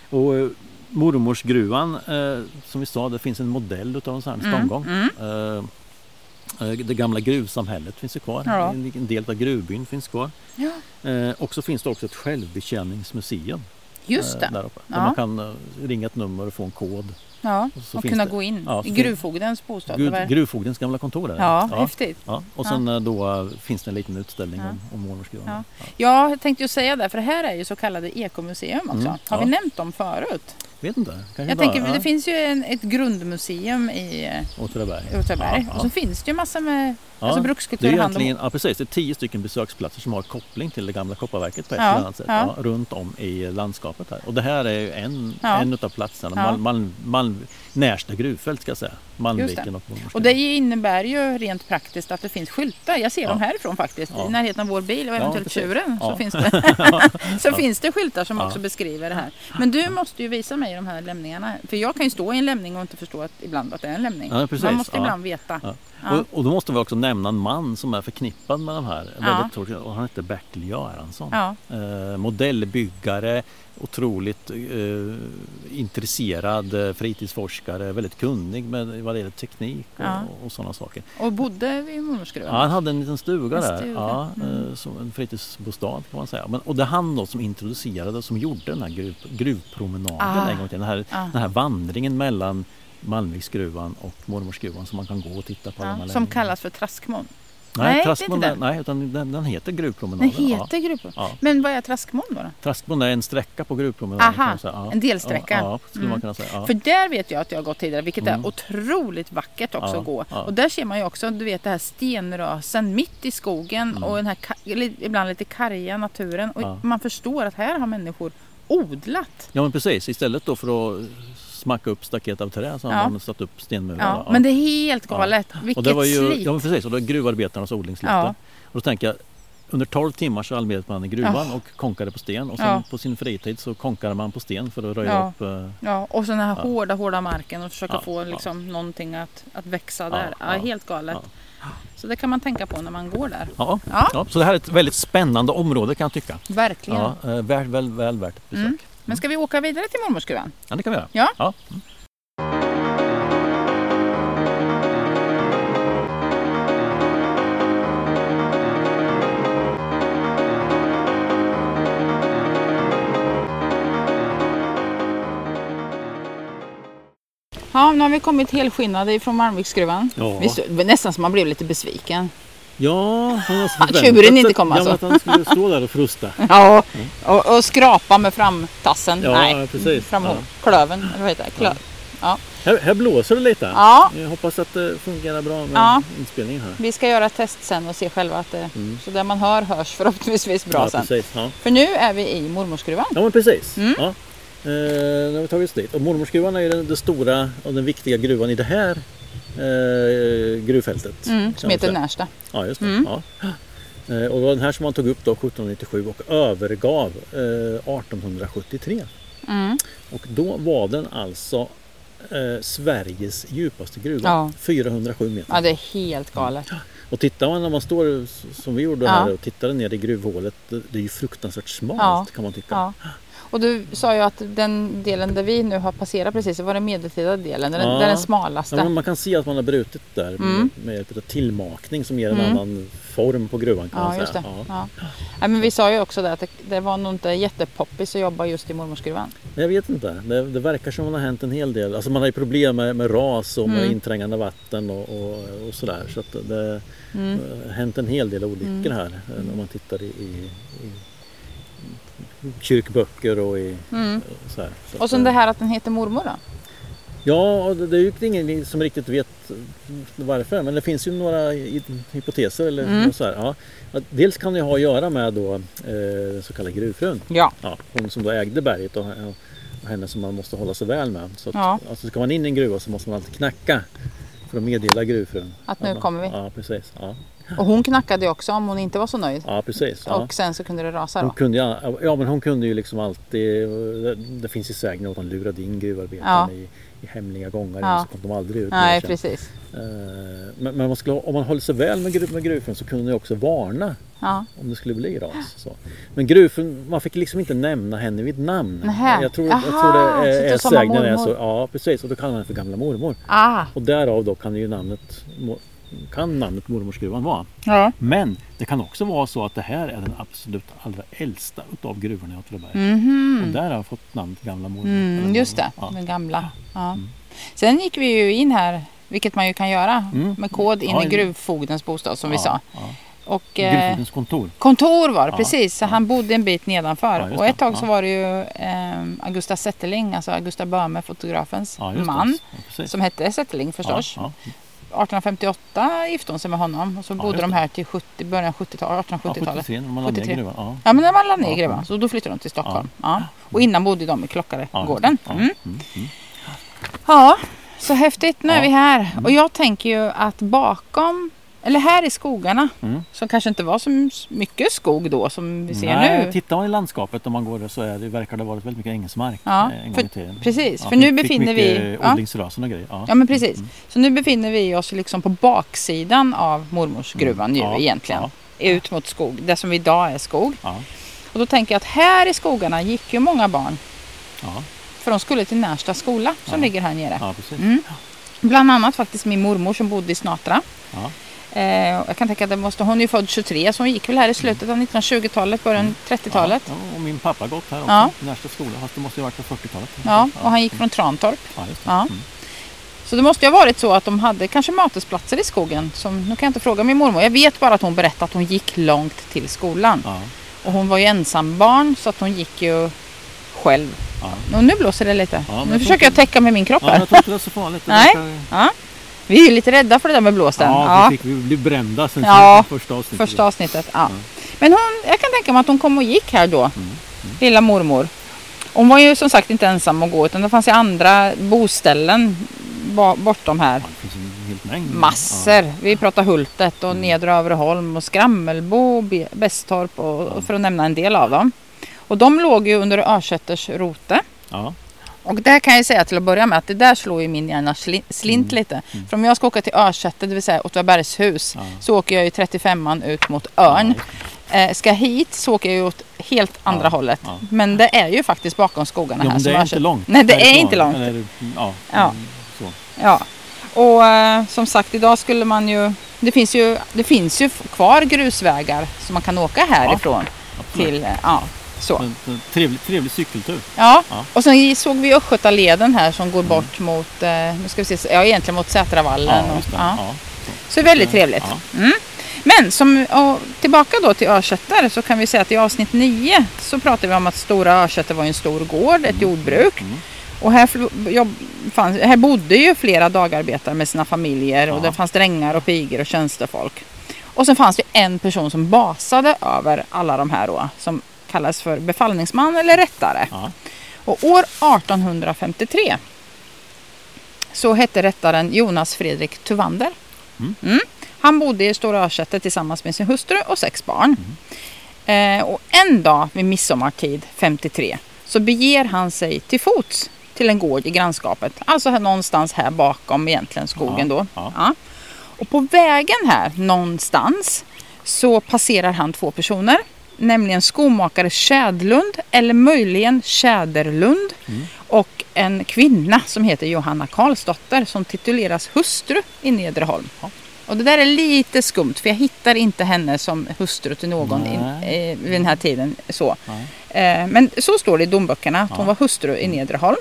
och eh, mormorsgruvan, eh, som vi sa, det finns en modell utav en sån här Mm. stånggång. Mm. Eh, eh, det gamla gruvsamhället finns ju kvar. Ja. En, del av gruvbyn finns kvar. Ja. Eh, och så finns det också ett självbetjäningsmuseum. just eh, det. Där uppe, där Ja. man kan ringa ett nummer och få en kod. Ja, Och kunna det- gå in ja, i gruvfogdens bostad. Gru, gruvfogdens gamla kontor är det. Ja, ja. häftigt. ja. Och sen eh, då eh, finns det en liten utställning Ja. om, om mormorsgruvan. Ja. Ja. Ja, jag tänkte ju säga det, för det här är ju så kallade ekomuseum också. Mm, Har ja. vi nämnt dem förut? Vet inte. Kanske Jag bara, tänker, det finns ju en, ett grundmuseum i eh, Åtvidaberg. Åtvidaberg. Ja, Och så finns det ju massor med Ja, alltså Det är brukskultur om egentligen, ja precis, det är tio stycken besöksplatser som har koppling till det gamla kopparverket på ett Ja, eller annat sätt. ja. Ja, runt om i landskapet här. Och det här är ju en, Ja. en utav platserna. Ja. Malm, Malm, Malm, Närsta gruvfält ska jag säga. Malmviken och Mormorsgruvan. Och det innebär ju rent praktiskt att det finns skyltar. Jag ser Ja. dem härifrån faktiskt. Ja. I närheten av vår bil och Ja, eventuellt precis. tjuren så, Ja. finns, det, så finns det skyltar som Ja. också beskriver det här. Men du måste ju visa mig de här lämningarna. För jag kan ju stå i en lämning och inte förstå att ibland att det är en lämning. Ja. Man måste Ja. ibland veta. Ja. Ja. Och, och då måste vi också nämna en man som är förknippad med de här. Ja. Väldigt och han heter Bertil Göransson. Ja. Eh, modellbyggare, otroligt eh, intresserad eh, fritidsforskare, väldigt kunnig med vad det gäller teknik och, Ja. och sådana saker. Och bodde vid Mormorsgruvan. Ja, han hade en liten stuga En där, stuga, Ja, mm. eh, som en fritidsbostad kan man säga. Men, och det han då som introducerade, som gjorde den här gruv, gruvpromenaden Ah. en gång till. Den här, Ja. den här vandringen mellan Malmviksgruvan och Mormorsgruvan som man kan gå och titta på. Ja, som kallas för Traskmån. Nej, Nej, Traskmån, det. nej utan den, den heter Gruvpromenaden. Den ja. heter Gruvmån. Ja. Men vad är Traskmån då? då? Traskmån är en sträcka på gruvpromenaden. Aha, man. Ja. en delsträcka. Ja, ja skulle man Mm. kunna säga. Ja. För där vet jag att jag har gått tidigare, vilket Mm. är otroligt vackert också Ja, att gå. ja. Och där ser man ju också, du vet det här stenrösen mitt i skogen Mm. och den här ibland lite karga naturen. Och Ja. man förstår att här har människor odlat. ja men precis, istället då för att smacka upp staket av trä har Ja. man satt upp stenmurar. Ja, då. Men det är helt galet. Vilket och det var ju, slit. Ja precis, och det var gruvarbetarnas odlingslifte. Ja. Och då tänker jag, under 12 timmar så arbetade man i gruvan Ja. och konkade på sten och sen Ja. på sin fritid så konkade man på sten för att röja Ja. upp eh, Ja, och så den här Ja. hårda, hårda marken och försöka Ja, få ja. liksom någonting att, att växa Ja, där. Ja, ja, helt galet. ja. Så det kan man tänka på när man går där. Ja. Ja. Ja. så det här är ett väldigt spännande område kan jag tycka. Verkligen. Ja, eh, väl, väl, väl värt ett besök. Mm. Men ska vi åka vidare till Mormorsgruvan? Ja, det kan vi göra. Ja. ja. Ja, nu har vi kommit helskinnade ifrån Malmviksgruvan. Ja. Nästan som man blev lite besviken. Ja, han har Att tjuren inte kom ja, alltså. men att han skulle stå där och frusta. Ja, och, och skrapa med framtassen. Ja, Nej, precis. Fram, Ja. Klöven, eller vad heter det? Klö. Här, här blåser det lite. Ja, Jag hoppas att det fungerar bra med Ja. inspelningen här. vi ska göra ett test sen och se själva att det, Mm. så det man hör hörs förhoppningsvis bra ja, sen. precis. Ja. För nu är vi i mormorsgruvan. ja, men precis. Mm. Ja. Eh, nu har vi tagit oss dit. Och Mormorsgruvan är ju den, den stora och den viktiga gruvan i det här eh, gruvfältet. Mm, som heter. Närsta. Ja, just det. Mm. Ja. Eh, och det var den här som man tog upp då 1797 och övergav eh, 1873. Mm. Och då var den alltså eh, Sveriges djupaste gruva. Ja. 407 meter. Ja, det är helt galet. Och tittar man när man står som vi gjorde Ja. här och tittade ner i gruvhålet. Det, är ju fruktansvärt smalt Ja. kan man tycka. Och du sa ju att den delen där vi nu har passerat precis, var den medeltida delen, den, Ja. den smalaste. Ja, man kan se att man har brutit där Mm. med, hjälp av tillmakning som ger en Mm. annan form på gruvan kan Ja, man just säga. Ja. Ja, men vi sa ju också det att det, det var nog inte jättepoppis att jobba just i mormorsgruvan. Jag vet inte. Det, det verkar som att det har hänt en hel del. Alltså man har ju problem med, med ras och med Mm. inträngande vatten och, och, och sådär. Så att det Mm. har hänt en hel del olyckor Mm. här eh, om man tittar i, i, i kyrkböcker och i Mm. så här. Så Och sen eh, det här att den heter mormor då? Ja, det är ju ingen som riktigt vet varför. Men det finns ju några hypoteser. Eller Mm. så här, ja. Dels kan det ha att göra med då, eh, den så kallade gruvfrun. Ja. Ja, hon som då ägde berget och, och henne som man måste hålla sig väl med. Så att, Ja. alltså, ska man in i en gruva så måste man alltid knacka för att meddela gruvfrun. Att nu man, kommer vi. Ja, precis. Ja, Och hon knackade ju också om hon inte var så nöjd. ja precis. Ja. Och sen så kunde det rasa Hon då. kunde, ju- ja, men hon kunde ju liksom alltid, det, det finns ju sägner att hon lurade in gruvarbetarna Ja. i, i hemliga gångar Ja. så kom de aldrig ut. Nej, precis. Eh, Men, men man skulle, om man håller sig väl med, med gruvfrun så kunde man också varna Ja. om det skulle bli ras. Så. Men gruvfrun, man fick liksom inte nämna henne vid namn. Nähä. Jag tror, jag tror det är, är sägnen är så. Ja precis, och då kallar man henne för gamla mormor. Ah. Och därav då kan ju namnet, kan namnet mormorsgruvan vara. Ja. Men det kan också vara så att det här är den absolut allra äldsta utav gruvorna i Åtvidaberg. Mhm. Och där har jag fått namnet gamla mormor. Mm, just det. Ja. den gamla. Ja. Sen gick vi ju in här, vilket man ju kan göra, Mm. med kod in i gruvfogdens bostad som vi sa. Och, eh, Gruvfogdens kontor. kontor var det, precis. Så han bodde en bit nedanför. Och ett tag så var det ju eh, Augusta Zetterling, alltså Augusta Böhme, fotografens man. Som hette Zetterling förstås. Ja, ja. 1858 gifte hon sig med honom och så Ja, bodde de här till 70, början av 70-talet, Ja, 1870-talet. 73 när man lade ner 73. gruvan. Ja. Ja men när man lade ner Ja, gruvan ja. så då flyttade de till Stockholm. Ja. Och innan bodde de i Ja, Klockaregården. ja. Mm. Mm, mm. Ja, Så häftigt, nu är Ja. vi här. Och jag tänker ju att bakom, eller här i skogarna, Mm. som kanske inte var så mycket skog då som vi ser Nej, nu. tittar man i landskapet om man går så är det, verkar det ha varit väldigt mycket ängsmark Ja, eh, för- precis, Ja, för nu befinner vi- odlingsrasen och grejer. Ja. Ja men precis. Så nu befinner vi oss liksom på baksidan av mormorsgruvan Mm. Ja, egentligen. Ut mot skog, det som idag är skog. Och då tänker jag att här i skogarna gick ju många barn. För de skulle till Närsta skola som ligger här nere. Mm. Bland annat faktiskt min mormor som bodde i Snatra. Eh, jag kan tänka att det måste, hon är ju född 23 så hon gick väl här i slutet av 1920-talet, början 30-talet. Ja, och min pappa har gått här också. Ja. Närsta skola. Fast det måste ju ha varit på 40-talet. Ja, och han gick från Trantorp. Ja, just det. Ja. Mm. Så det måste ju ha varit så att de hade kanske mötesplatser i skogen. Som, nu kan jag inte fråga min mormor. Jag vet bara att hon berättade att hon gick långt till skolan. Ja. Och hon var ju ensam barn så att hon gick ju själv. Ja. Och nu blåser det lite. Ja, nu försöker jag täcka med min kropp ja, här. jag tror inte det är så farligt. Nej. Ja. Vi är ju lite rädda för det där med blåsten. Ja, vi, fick, vi blev brända sen Ja, första avsnittet. Första avsnittet. Ja. Men hon, jag kan tänka mig att hon kom och gick här då. Lilla mormor. Hon var ju som sagt inte ensam att gå utan det fanns ju andra boställen bortom här. Ja. Massor. Vi pratar Hultet och Nedre Övreholm och Skrammelbo och Bästorp och, och för att nämna en del av dem. Och de låg ju under Örsätters rote. Ja. Och där kan jag säga till att börja med att det där slår ju min hjärna sli- slint lite. För om jag ska åka till Örsätter, det vill säga Åtvidabergshus, Ja. så åker jag ju 35an ut mot Örn. Ja, Eh, ska hit så åker jag ju åt helt andra Ja, hållet. ja. Men det är ju faktiskt bakom skogarna Ja, här. det är inte långt. Nej, det är inte långt. Eller, ja, Ja. mm, Så. Ja, och eh, som sagt idag skulle man ju det finns ju, det finns ju kvar grusvägar som man kan åka härifrån Absolut. till, eh, ja, så. Men, men, trevlig, trevlig cykeltur. Ja, Ja. och sen såg vi Östgötaleden här som går bort mot, eh, nu ska vi se, ja egentligen mot Sätravallen. Ja, och, ja. Ja. Så väldigt trevligt. Ja. Mm. Men som, tillbaka då till Örsätter så kan vi säga att i avsnitt 9 så pratar vi om att Stora Örsätter var en stor gård, ett jordbruk. Mm. Och här, fanns, här bodde ju flera dagarbetare med sina familjer och det fanns drängar och pigor och tjänstefolk. Och sen fanns det en person som basade över alla de här då, som kallas för befallningsman eller rättare. Ja. Och år 1853 så hette rättaren Jonas Fredrik Tuvander. Mm. Mm. Han bodde i Stora Örsätter tillsammans med sin hustru och sex barn. Mm. Eh, och en dag vid midsommartid 53 så beger han sig till fots till en gård i grannskapet. Alltså här, någonstans här bakom egentligen skogen Ja, då. ja. Ja. Och på vägen här någonstans så passerar han två personer. Nämligen skomakare Tjädlund eller möjligen Tjäderlund. Mm. Och en kvinna som heter Johanna Karlsdotter som tituleras hustru i Nedre Holm. Ja. Och det där är lite skumt för jag hittar inte henne som hustru till någon in, eh, vid den här tiden. Så. Eh, men så står det i domböckerna att hon Ja. var hustru i Nedre Holm.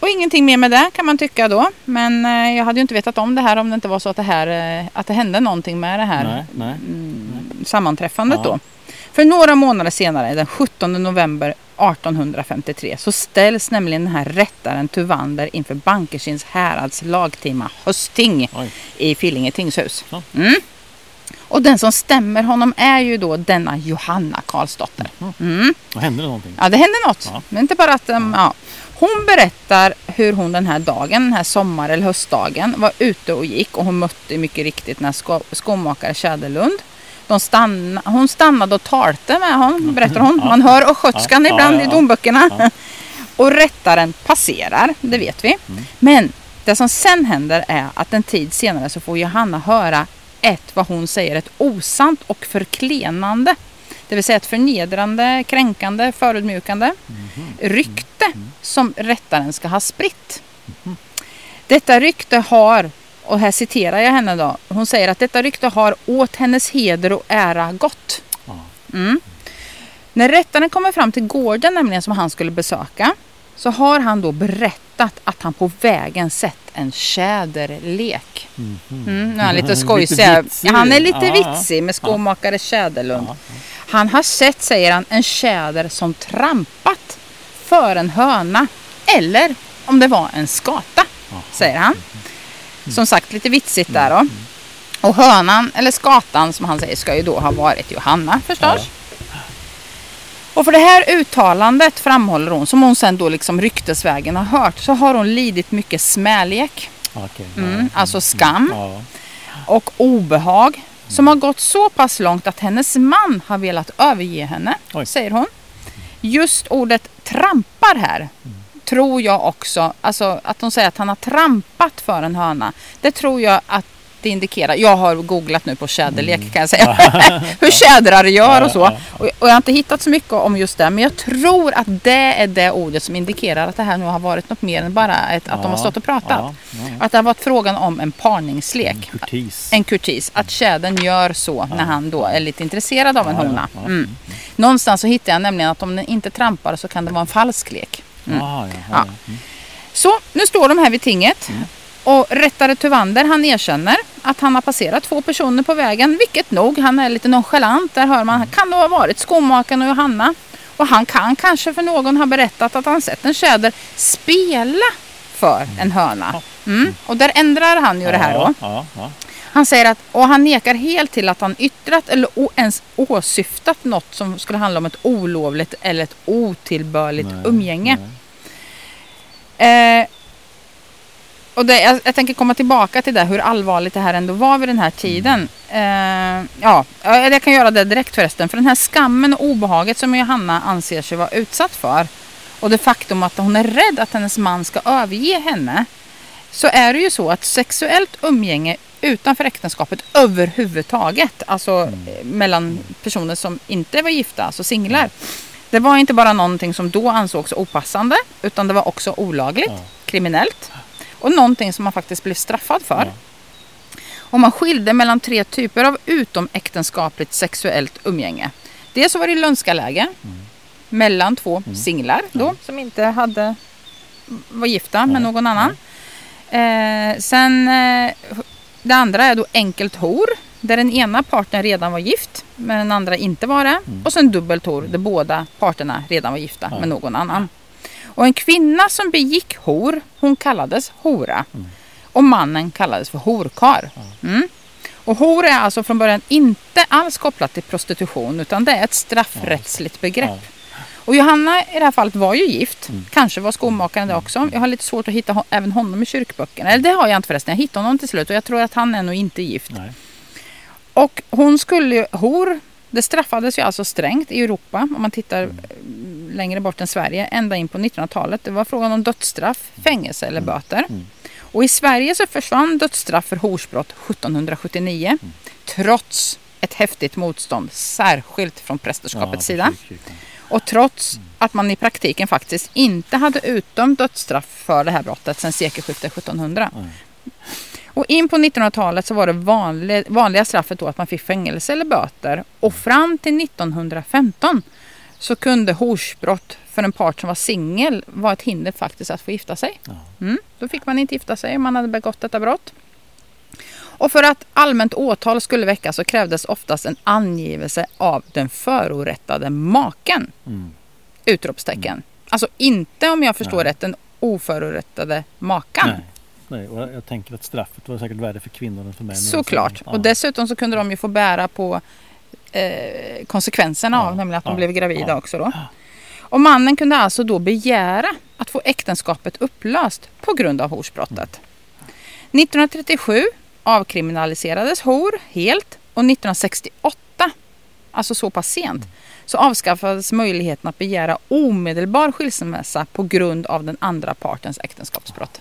Och ingenting mer med det kan man tycka då. Men eh, jag hade ju inte vetat om det här om det inte var så att det, här, eh, att det hände någonting med det här Nej, nej. mm, sammanträffandet Ja. då. För några månader senare, den 17 november 1853, så ställs nämligen den här rättaren Tuvander inför Bankersins härads lagtima hösting Oj. i Fillinge tingshus. Mm. Och den som stämmer honom är ju då denna Johanna Karlsdotter. Mm. Då hände det någonting. Ja, det hände något. Ja. Men inte bara att... Um, ja. Hon berättar hur hon den här dagen, den här sommar eller höstdagen, var ute och gick och hon mötte mycket riktigt den här sko skomakare Tjäderlund. De stanna, hon stannade och talte med honom, berättar hon. Man hör östgötskan Ja, ibland ja, i domböckerna. Och rättaren passerar, det vet vi. Mm. Men det som sen händer är att en tid senare så får Johanna höra ett, vad hon säger, ett osant och förklenande. Det vill säga ett förnedrande, kränkande, förödmjukande rykte som rättaren ska ha spritt. Detta rykte har, och här citerar jag henne då, hon säger att detta rykte har åt hennes heder och ära gått. Mm. När rättaren kommer fram till gården nämligen som han skulle besöka så har han då berättat att han på vägen sett en tjäderlek. Mhm. Mm, nu är han lite skojsig. Han är lite Ja, ja. vitsig med skomakare Tjäderlund. Ja. Han har sett, säger han, en tjäder som trampat för en höna. Eller om det var en skata, Ja. säger han. Som sagt, lite vitsigt där då. Och hönan, eller skatan som han säger, ska ju då ha varit Johanna förstås. Och för det här uttalandet framhåller hon, som hon sen då liksom ryktesvägen har hört, så har hon lidit mycket smälek, Okej. mm, alltså skam Ja. och obehag som har gått så pass långt att hennes man har velat överge henne, Oj. säger hon. Just ordet trampar här tror jag också, alltså att hon säger att han har trampat för en höna. Det tror jag att det indikerar. Jag har googlat nu på tjäderlek kan jag säga. Hur tjädrar gör och så. Och, jag har inte hittat så mycket om just det. Men jag tror att det är det ordet som indikerar att det här nu har varit något mer än bara ett, att de har stått och pratat. Att det har varit frågan om en parningslek. Kurtis. En kurtis. Att tjädern gör så när han då är lite intresserad av en hona. Mm. Någonstans så hittade jag nämligen att om den inte trampar så kan det vara en falsk lek. Mm. Ja. Mm. Så, nu står de här vid tinget. Och rättare Tuvander han erkänner att han har passerat två personer på vägen. Vilket nog, han är lite nonchalant. Där hör man, kan det ha varit skomakaren och Johanna. Och han kan kanske för någon ha berättat att han sett en tjäder spela för en höna. Mm. Och där ändrar han ju det här då. Ja, ja, ja. Han säger att, och han nekar helt till att han yttrat eller ens åsyftat något som skulle handla om ett olovligt eller ett otillbörligt Nej, umgänge. nej. Eh, och det, jag, jag tänker komma tillbaka till det, hur allvarligt det här ändå var vid den här tiden. Eh, ja, ja, jag kan göra det direkt förresten. För den här skammen och obehaget som Johanna anser sig vara utsatt för och det faktum att hon är rädd att hennes man ska överge henne. Så är det ju så att sexuellt umgänge utanför äktenskapet överhuvudtaget, alltså eh, mellan personer som inte var gifta, alltså singlar. Det var inte bara någonting som då ansågs opassande utan det var också olagligt, Ja. kriminellt och någonting som man faktiskt blev straffad för. Ja. Och man skilde mellan tre typer av utomäktenskapligt sexuellt umgänge. Dels så var det lönskaläge mellan två singlar då som inte hade var gifta med Nej, någon annan. Eh, sen eh, det andra är då enkelt hor där den ena parten redan var gift men den andra inte var det. Och sen dubbelt hor där båda parterna redan var gifta Ja. med någon annan. Och en kvinna som begick hor, hon kallades hora. Och mannen kallades för horkar. Mm. Och hor är alltså från början inte alls kopplat till prostitution utan det är ett straffrättsligt begrepp. Och Johanna i det här fallet var ju gift. Kanske var skomakaren det också. Jag har lite svårt att hitta ho- även honom i kyrkböckerna. Eller det har jag inte förresten. Jag hittade honom till slut och jag tror att han är nog inte gift. Nej. Och hon skulle ju, hor, det straffades ju alltså strängt i Europa om man tittar eh, längre bort än Sverige, ända in på 1900-talet. Det var frågan om dödsstraff, fängelse eller böter. Och i Sverige så försvann dödsstraff för horsbrott 1779 trots ett häftigt motstånd, särskilt från prästerskapets Ja, sida. Och trots att man i praktiken faktiskt inte hade utdömt dödsstraff för det här brottet sedan sekelskiftet 1700. Nej. Och in på 1900-talet så var det vanlig, vanliga straffet då att man fick fängelse eller böter. Och fram till 1915 så kunde horsbrott för en part som var singel vara ett hinder faktiskt att få gifta sig. Mm, då fick man inte gifta sig om man hade begått detta brott. Och för att allmänt åtal skulle väckas så krävdes oftast en angivelse av den förorättade maken. Mm. Utropstecken. Alltså inte om jag förstår Nej. rätt den oförorättade makan. Nej. Nej, och jag, tänker att straffet var säkert värre för kvinnor än för män. Såklart. Ja. Och dessutom så kunde de ju få bära på eh, konsekvenserna Ja, av, nämligen att de ja, blev gravida ja. också då. Och mannen kunde alltså då begära att få äktenskapet upplöst på grund av horsbrottet. 1937 avkriminaliserades hor helt och 1968, alltså så pass sent, så avskaffades möjligheten att begära omedelbar skilsmässa på grund av den andra partens äktenskapsbrott.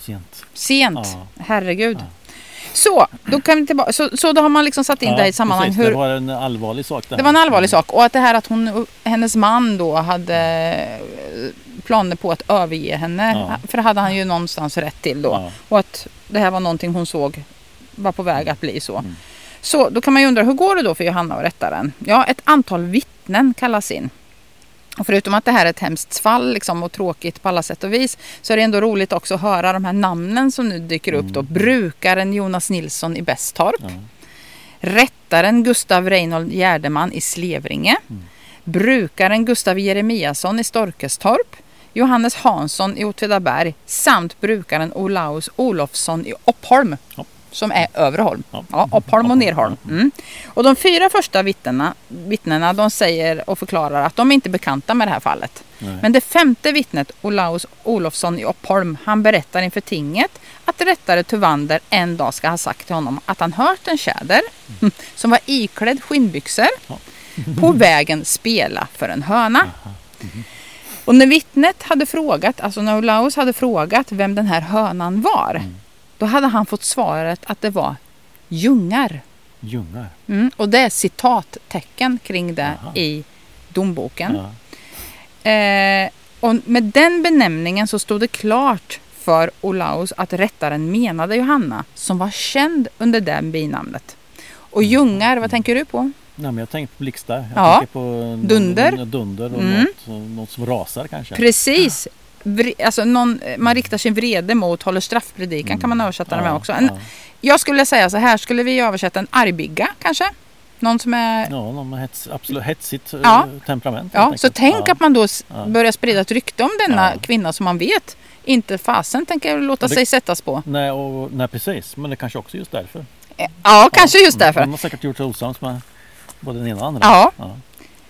Sent. Sent, herregud. Så, då kan vi tillbaka. Så, så då har man liksom satt in det i ett sammanhang. precis. Hur, Det var en allvarlig sak. det var en allvarlig sak. Och att det här att hon, hennes man då hade eh, planer på att överge henne. Ja. För det hade han ju någonstans rätt till då. Ja. Och att det här var någonting hon såg var på väg att bli så. Mm. Så då kan man ju undra, hur går det då för Johanna och rättaren? Ja, ett antal vittnen kallas in. Och förutom att det här är ett hemskt fall liksom, och tråkigt på alla sätt och vis så är det ändå roligt också att höra de här namnen som nu dyker upp. Då. Brukaren Jonas Nilsson i Bästorp. Ja. Rättaren Gustav Reinhold Gärdeman i Slevringe. Brukaren Gustav Jeremiasson i Storkestorp. Johannes Hansson i Åtvidaberg samt brukaren Olaus Olofsson i Oppholm. Ja. Som är övre Holm. Ja. Ja, Uppholm och Nerholm. Mm. Och de fyra första vittnena, vittnena de säger och förklarar att de är inte bekanta med det här fallet. Nej. Men det femte vittnet, Olaus Olofsson i Uppholm, han berättar inför tinget att rättare Tuvander en dag ska ha sagt till honom att han hört en tjäder som var iklädd skinnbyxor Ja. på vägen spela för en höna. Och när vittnet hade frågat, alltså när Olaus hade frågat vem den här hönan var, Mm. Då hade han fått svaret att det var Ljungar. Ljungar. Mm, och det är citattecken kring det Jaha. i domboken. Ja. Eh, och med den benämningen så stod det klart för Olaus att rättaren menade Johanna som var känd under det binamnet. Och Mm. Ljungar, vad tänker du på? Nej, men jag tänkte på blixtar. Jag Ja. tänker på Dunder. Dunder och Mm. något, något som rasar kanske. Precis! Vre- Alltså någon, man riktar sin vrede mot, håller straffpredikan kan man översätta det med Ja, också. En, ja. Jag skulle säga så här, skulle vi översätta en argbigga kanske? Någon som är... Ja, någon med hets, absolut hetsigt eh, Ja. temperament. Ja, så tänk ja. att man då Ja. börjar sprida ett rykte om denna Ja. kvinna som man vet inte fasen tänker låta det- sig sättas på. Nej, och, nej, precis. Men det kanske också just därför. Ja, kanske just därför. har säkert gjort sig osams med både den ena och andra. Ja.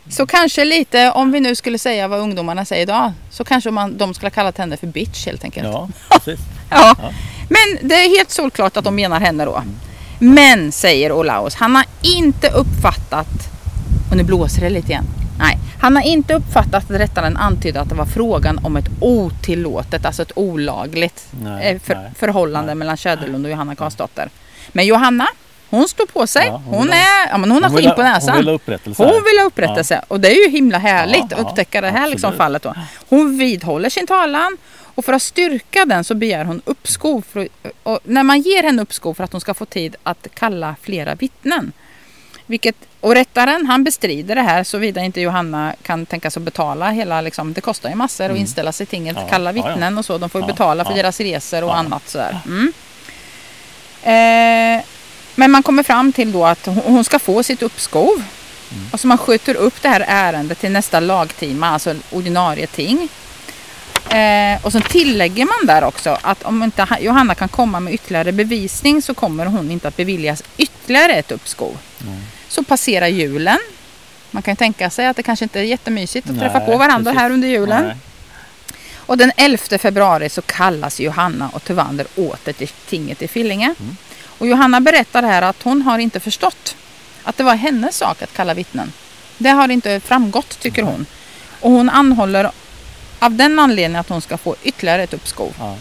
Så kanske lite, om vi nu skulle säga vad ungdomarna säger idag, så kanske man, de skulle ha kallat henne för bitch helt enkelt. Ja, precis. Ja. Ja. Men det är helt solklart att de menar henne då. Men, säger Olaus, han har inte uppfattat, och nu blåser det lite igen. Nej, han har inte uppfattat att rättaren antydde att det var frågan om ett otillåtet, alltså ett olagligt Nej, eh, för, nej. förhållande mellan Söderlund och Johanna Karlsdotter. Men Johanna, hon står på sig. Ja, hon hon, är, ja, men hon har vill skinn på näsan. Hon vill ha upprättelse. Hon vill ha upprättelse och det är ju himla härligt Ja, att ja, upptäcka det här liksom fallet då. Hon vidhåller sin talan och för att styrka den så begär hon uppskov. För, och när man ger henne uppskov för att hon ska få tid att kalla flera vittnen. Vilket, och rättaren han bestrider det här såvida inte Johanna kan tänka sig att betala hela, liksom, det kostar ju massor att inställa sig i tinget, Mm. Ja, kalla ja, ja. vittnen och så. De får ju Ja, betala för ja. deras resor och Ja. annat sådär. Mm. Eh, men man kommer fram till då att hon ska få sitt uppskov. Mm. Och så man skjuter upp det här ärendet till nästa lagtima, alltså ordinarie ting. Eh, och så tillägger man där också att om inte Ha- Johanna kan komma med ytterligare bevisning så kommer hon inte att beviljas ytterligare ett uppskov. Mm. Så passerar julen. Man kan tänka sig att det kanske inte är jättemysigt att Nej, träffa på varandra precis. här under julen. Nej. Och den 11 februari så kallas Johanna och Tuvander åter till tinget i Fillinge. Mm. Och Johanna berättar här att hon har inte förstått att det var hennes sak att kalla vittnen. Det har inte framgått tycker hon. Och hon anhåller av den anledningen att hon ska få ytterligare ett uppskov. Ja.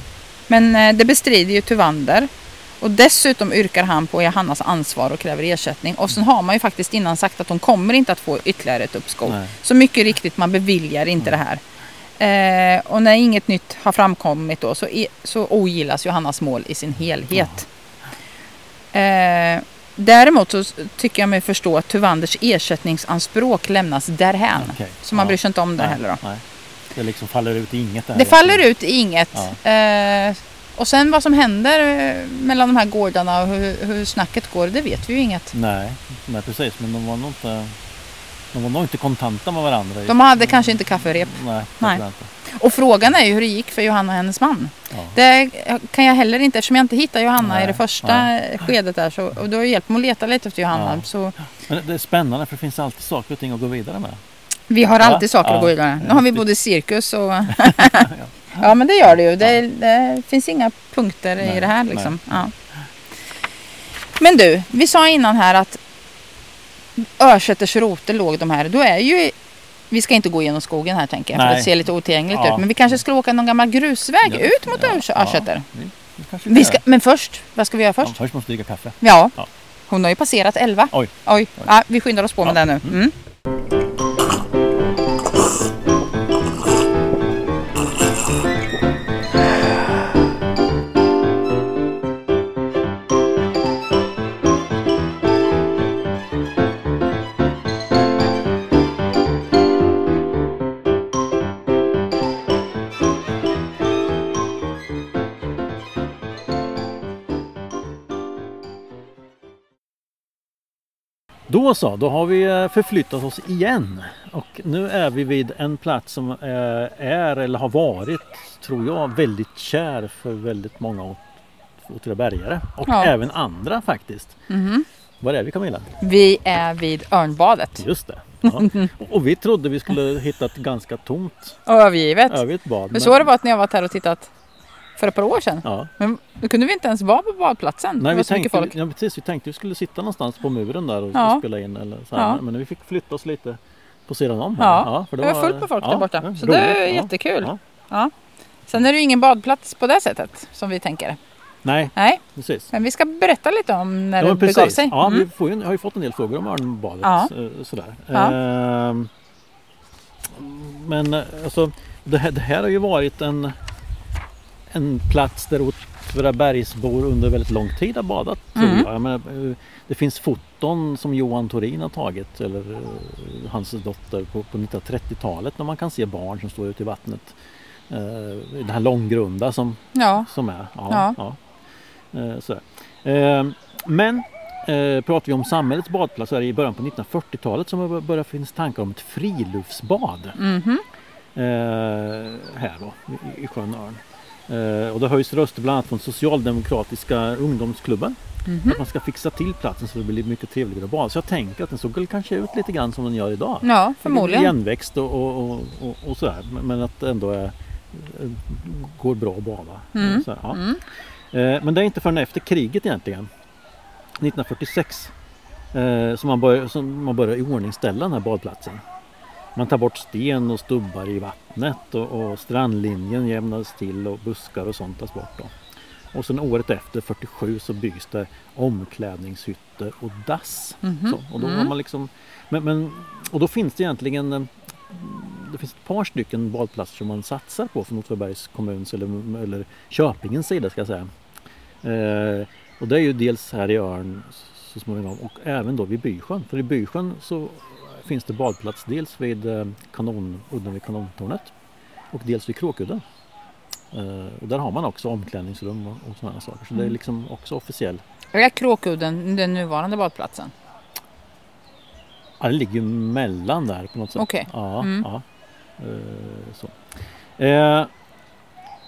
Men eh, det bestrider ju Tuvander. Och dessutom yrkar han på Johannas ansvar och kräver ersättning. Och sen har man ju faktiskt innan sagt att hon kommer inte att få ytterligare ett uppskov. Nej. Så mycket riktigt, man beviljar inte det här. Eh, och när inget nytt har framkommit då så, är, så ogillas Johannas mål i sin helhet. Eh, däremot så tycker jag mig förstå att Tuvanders ersättningsanspråk lämnas därhän. Okej. Så man Ja. bryr sig inte om det Nej, heller då. Nej. Det liksom faller ut i inget. här Det faller ut i inget. Ja. Eh, och sen vad som händer eh, mellan de här gårdarna och hur, hur snacket går, det vet vi ju inget. Nej, nej, precis. Men de var nog inte, de var nog inte kontanta med varandra. De hade kanske inte kafferep. Nej, det Nej. inte. Och frågan är ju hur det gick för Johanna och hennes man. Ja. Det kan jag heller inte, eftersom jag inte hittar Johanna i Nej, det första skedet där. Så, och du har hjälpt mig att leta lite efter Johanna. Ja. Så Men det är spännande för det finns alltid saker och ting att gå vidare med. vi har Ja, alltid saker ja. att gå vidare. Nu Ja, har vi både cirkus och... ja men det gör det ju. Det, det finns inga punkter Nej, i det här nej. liksom. Ja. Men du, vi sa innan här att Örsätters roter låg de här. Då är ju... Vi ska inte gå genom skogen här tänker jag. För det ser lite otillgängligt Ja. ut. Men vi kanske ska åka någon gammal grusväg Ja, ut mot ja, Örs- ja. Vi, vi ska men först, vad ska vi göra först? först måste vi dricka kaffe. Ja, hon har ju passerat 11. Oj. Oj. Ja, vi skyndar oss på med det nu. Mm. Då så, då har vi eh, förflyttat oss igen. Och nu är vi vid en plats som eh, är eller har varit, tror jag, väldigt kär för väldigt många. Åtvidabergare och Ja. även andra faktiskt. Mhm. Var är vi Camilla? Vi är vid Örnbadet. Just det. Ja. Och- vi trodde vi skulle hitta ett ganska tomt Och övergivet. övrigt bad. Men så har det varit när jag varit här och tittat för ett par år sedan. Ja. Men då kunde vi inte ens vara på badplatsen. Nej, var vi tänkte, ja, precis, vi tänkte vi skulle sitta någonstans på muren där och Ja. spela in. Eller så här. Men vi fick flytta oss lite på sidan om. Här. Ja, för det var fullt på folk där borta. så det är roligt. Jättekul. Ja. Sen är det ju ingen badplats på det sättet som vi tänker. Nej, Nej, precis. men vi ska berätta lite om när Ja, det begav sig. Ja, Mm. vi ju, har ju fått en del frågor om Örnbadet. Ja. eh, Sådär. Ja. Ehm, Men eh, alltså, det, här, det här har ju varit en, en plats där Åtvidabergsbor under väldigt lång tid har badat. Tror Mm. jag. Jag menar, eh, det finns foton som Johan Torin har tagit, eller eh, hans dotter, på, på 1930-talet när man kan se barn som står ute i vattnet. Eh, Den här långgrunda som Ja, som är. Ja, Ja. Eh, men pratar vi om samhällets badplats så är det i början på 1940-talet som det börjar finnas tankar om ett friluftsbad eh, här då i, i sjön Örn. Eh, och det höjs röster bland annat från Socialdemokratiska ungdomsklubben Mhm. att man ska fixa till platsen så det blir mycket trevligare att bada. Så jag tänker att den såg kanske ut lite grann som den gör idag. ja förmodligen. Igenväxt och, och, och, och, sådär. Men- att det ändå är, eh, går bra att bada. Mm. Så, ja. Mm. Eh, Men det är inte förrän efter kriget egentligen. 1946 eh, som man börjar, som man börjar iordningställa den här badplatsen. Man tar bort sten och stubbar i vattnet och, och strandlinjen jämnas till och buskar och sånt tas bort. Då. Och sen året efter, 47, så byggs det omklädningshytter och dass. Mhm. Så, och, då Mm. man liksom, men, men, och då finns det egentligen eh, det finns ett par stycken badplatser som man satsar på från Åtvidabergs kommuns eller, eller Köpingens sida ska jag säga. Eh, och det är ju dels här i Örn så småningom och även då vid Bysjön. För i Bysjön så finns det badplats dels vid eh, kanon, udden vid kanontornet och dels vid Kråkudden. Eh, och där har man också omklädningsrum och, och sådana saker. Så det är Mm. liksom också officiell. Är Kråkudden den nuvarande badplatsen? Ja, det ligger ju mellan där på något sätt. Okej. Ja, Mm. ja. Eh, så. Eh,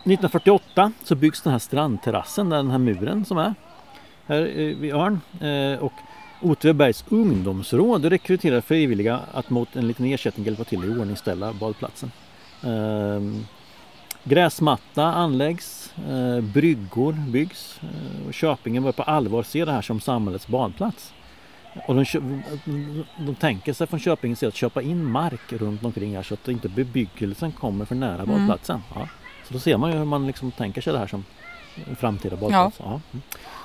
1948 så byggs den här strandterrassen, där den här muren som är här vid Örn. Och Åtvidabergs ungdomsråd rekryterar frivilliga att mot en liten ersättning hjälpa till att iordningställa badplatsen. Eh, gräsmatta anläggs, eh, bryggor byggs eh, och Köpingen börjar på allvar se det här som samhällets badplats. Och de, de tänker sig från Köpingens sida att köpa in mark runt omkring här så att inte bebyggelsen kommer för nära Mm. badplatsen. Ja. Så då ser man ju hur man liksom tänker sig det här som en framtida badplats. Ja. Mm.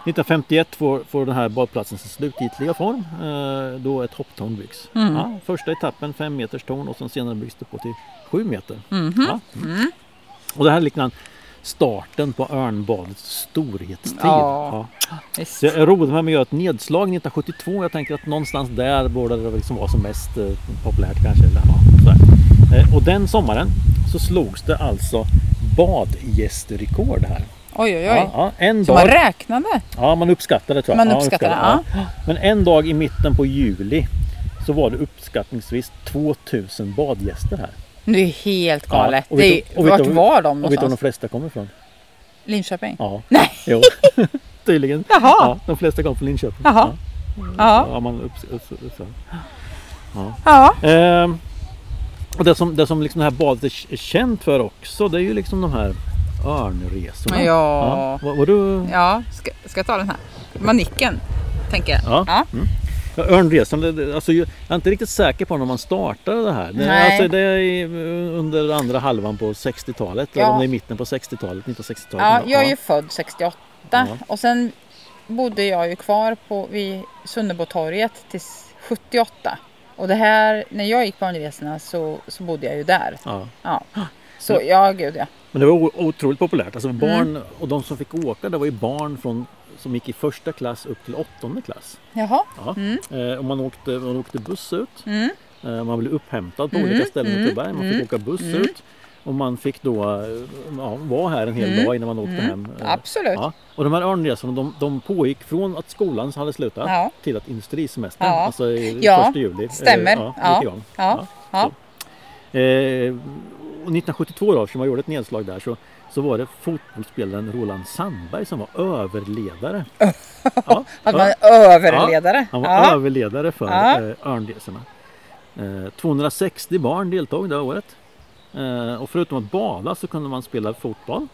1951 får, får den här badplatsen sin slutgiltiga form eh, då ett hopptorn byggs. Mm. Ja, första etappen 5 meters torn och sen senare byggs det på till 7 meter. Mhm. Ja. Mm. Och det här är liknande starten på Örnbadets storhetstid. Ja. Ja. Så jag roade mig med att göra ett nedslag 1972. Jag tänker att någonstans där borde det liksom vara som mest eh, populärt kanske. Eller. Eh, och den sommaren så slogs det alltså badgästrekord här. Oj, oj, oj. Ja, ja, en Så man dag, räknade? ja, man uppskattade tror jag. Man Ja, uppskattade, ja. Men en dag i mitten på juli så var det uppskattningsvis 2000 badgäster här. Det är helt galet. och vet det du- är, och vet vart var de Och vet du var de någonstans? flesta kommer ifrån? Linköping? Ja. Nej! Jo, tydligen. Jaha. Ja, de flesta kom från Linköping. Jaha. Ja. Ja. Ja, man upp, upp, upp, upp. Ja. Ehm, och det som, det som liksom det här badet är känt för också det är ju liksom de här örnresorna. Ja. Var, var du... Ja, ska, ska jag ta den här? Manicken, tänker jag. Ja. Ja. Ja, Örnresan, alltså, jag är inte riktigt säker på när man startade det här. Det, Nej. alltså, det är under andra halvan på 60-talet, Ja. eller om det är mitten på 60-talet, 1960-talet. Ja, jag är ju född 68 Ja. och sen bodde jag ju kvar på, vid Sunnebotorget tills 78. Och det här, när jag gick på barnresorna så, så bodde jag ju där. Ja. Ja. Så ja, gud ja. Men det var otroligt populärt. Alltså barn, Mm. och de som fick åka, det var ju barn från, som gick i första klass upp till åttonde klass. Jaha. Ja. Mm. Eh, och man, åkte, man åkte buss ut. Mm. Eh, man blev upphämtad på Mm, olika ställen i mm, Åtvidaberg. Man fick mm, åka buss mm. ut. Och man fick då eh, ja, vara här en hel Mm, dag innan man åkte mm. hem. Eh, Absolut. Ja. Och de här örnresorna de, de pågick från att skolan hade slutat Ja. till att industrisemestern, Ja. alltså i första juli, eh, stämmer. ja, Ja. Ja. Ja. Eh, och 1972 då, eftersom man gjorde ett nedslag där, så, så var det fotbollsspelaren Roland Sandberg som var överledare. Ja, Att man ja. överledare. Han var Ja. överledare för Ja. eh, Örnresorna. Eh, 260 barn deltog det året. Eh, och förutom att bada så kunde man spela fotboll,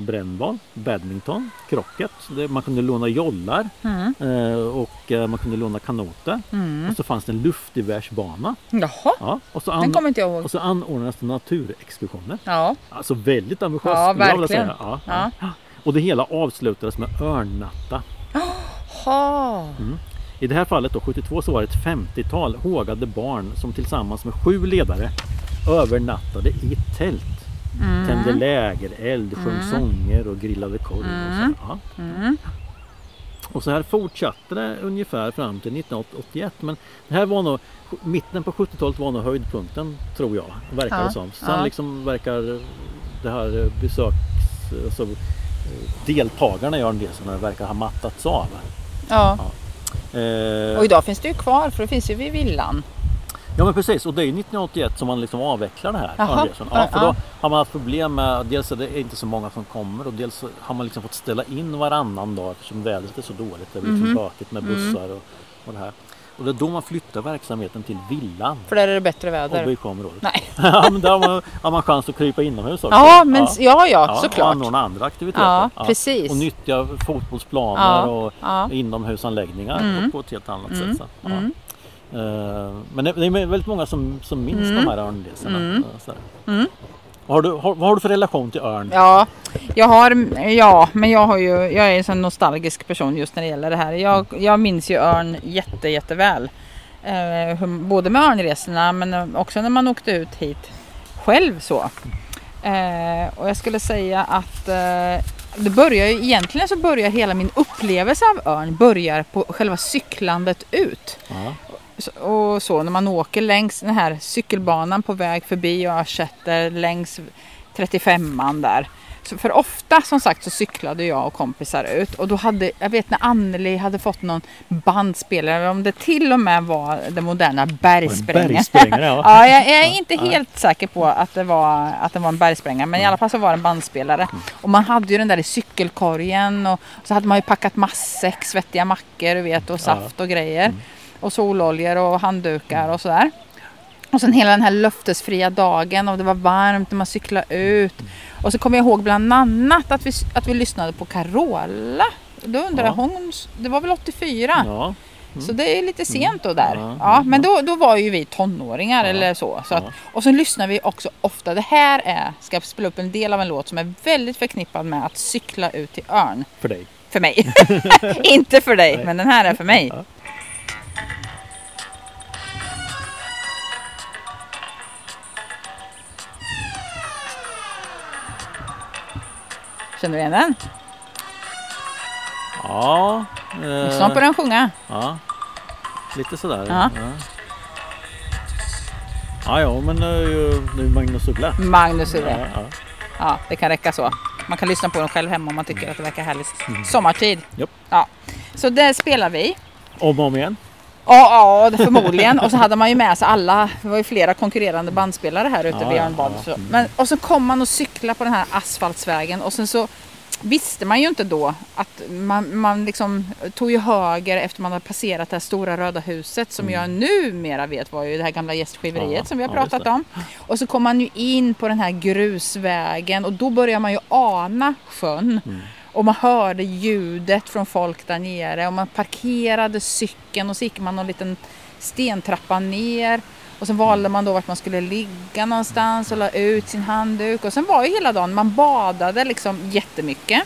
brännboll, badminton, krocket. Man kunde låna jollar Mm. eh, och eh, man kunde låna kanoter. Mm. Och så fanns det en luftgevärsbana. Jaha, Ja, och, så den kommer inte jag ihåg. och så anordnades det naturexkursioner. Ja, Alltså väldigt ambitiöst Ja, verkligen. Ja, Ja. ja. Och det hela avslutades med örnnatta. ha. I det här fallet då, 72 så var det ett 50-tal hågade barn som tillsammans med sju ledare övernattade i tält. Mm. Tände lägereld, sjöng sånger och grillade korv. Och, så. Ja. Mm. och så här fortsatte det ungefär fram till 1981. Men det här var nog, mitten på 70-talet var nog höjdpunkten tror jag. Verkar Ja, det som. Sen ja. liksom verkar det här besöks... Alltså, deltagarna i Örnresorna verkar ha mattats av. Ja. Eh, Och idag finns det ju kvar för det finns ju vid villan. Ja men precis och det är ju 1981 som man liksom avvecklar det här. Ja, för Ja. då har man haft problem med dels är det inte så många som kommer och dels har man liksom fått ställa in varannan dag eftersom vädret är så dåligt. Det är liksom Mhm. bökigt med bussar och, och det här. Och det är då man flyttar verksamheten till villan För där är det bättre och väder. BK-området. Nej. ja men där har man, har man chans att krypa inomhus också. Ja, men ja, ja, ja och såklart. anordna andra aktiviteter. Ja, precis. Och nyttja fotbollsplaner Ja, och ja. inomhusanläggningar Mm. på ett helt annat Mm, sätt. Så. Ja. mm. Eh, Men det är väldigt många som, som minns Mm. de här örnresorna. Mm. Eh. Mm. Vad, har du, har, vad har du för relation till örn? Ja, jag har, ja, men jag har ju, jag är en sån nostalgisk person just när det gäller det här. Jag, jag minns ju Örn jätte, jätteväl. Eh, både med Örnresorna men också när man åkte ut hit själv så. Eh, och jag skulle säga att eh, det börjar ju, egentligen så börjar hela min upplevelse av Örn börjar på själva cyklandet ut. Och så när man åker längs den här cykelbanan på väg förbi och ersätter längs 35an där. Så för ofta som sagt så cyklade jag och kompisar ut och då hade, jag vet när Anneli hade fått någon bandspelare, om det till och med var den moderna bergsprängaren. bergsprängare, ja. ja, jag, jag är inte helt säker på att det var, att det var en bergsprängare men i alla fall så var det en bandspelare. Och man hade ju den där i cykelkorgen och så hade man ju packat matsäck, svettiga mackor vet, och saft och grejer. Och sololjor och handdukar och sådär. Och sen hela den här löftesfria dagen och det var varmt när man cyklade ut. Och så kommer jag ihåg bland annat att vi, att vi lyssnade på Carola. Då undrar Ja. hon, det var väl 84? Ja. Så det är lite sent då där. Ja, Ja, men då, då var ju vi tonåringar eller så. så att, Ja. och så lyssnar vi också ofta. Det här är, ska jag spela upp en del av en låt som är väldigt förknippad med att cykla ut till Örn. För dig. För mig. Inte för dig, Nej. men den här är för mig. Ja. Känner du igen den? Ja. eh, Snart börjar den sjunga. Ja. Lite sådär. Ja. Ja, ja, ja men det är ju Magnus Uggla. Magnus Ja, Uggla. ja. Ja, det kan räcka så. Man kan lyssna på den själv hemma om man tycker att det verkar härligt. Sommartid. Japp. Ja. Så det spelar vi. Om och om igen. Ja, ja, förmodligen. Och så hade man ju med sig alla, det var ju flera konkurrerande bandspelare här ute Ja, vid ja, Örnbad. ja. Så. Men, och så kom man och cykla på den här asfaltsvägen och sen så visste man ju inte då att man, man liksom tog ju höger efter man hade passerat det här stora röda huset som jag numera vet var ju det här gamla gästgiveriet Mm. Ja, som vi har ja, pratat det. om. Och så kom man ju in på den här grusvägen och då börjar man ju ana sjön. Mm. Och man hörde ljudet från folk där nere och man parkerade cykeln och så gick man någon liten stentrappa ner. Och sen valde man då vart man skulle ligga någonstans och la ut sin handduk. Och sen var ju hela dagen, man badade liksom jättemycket.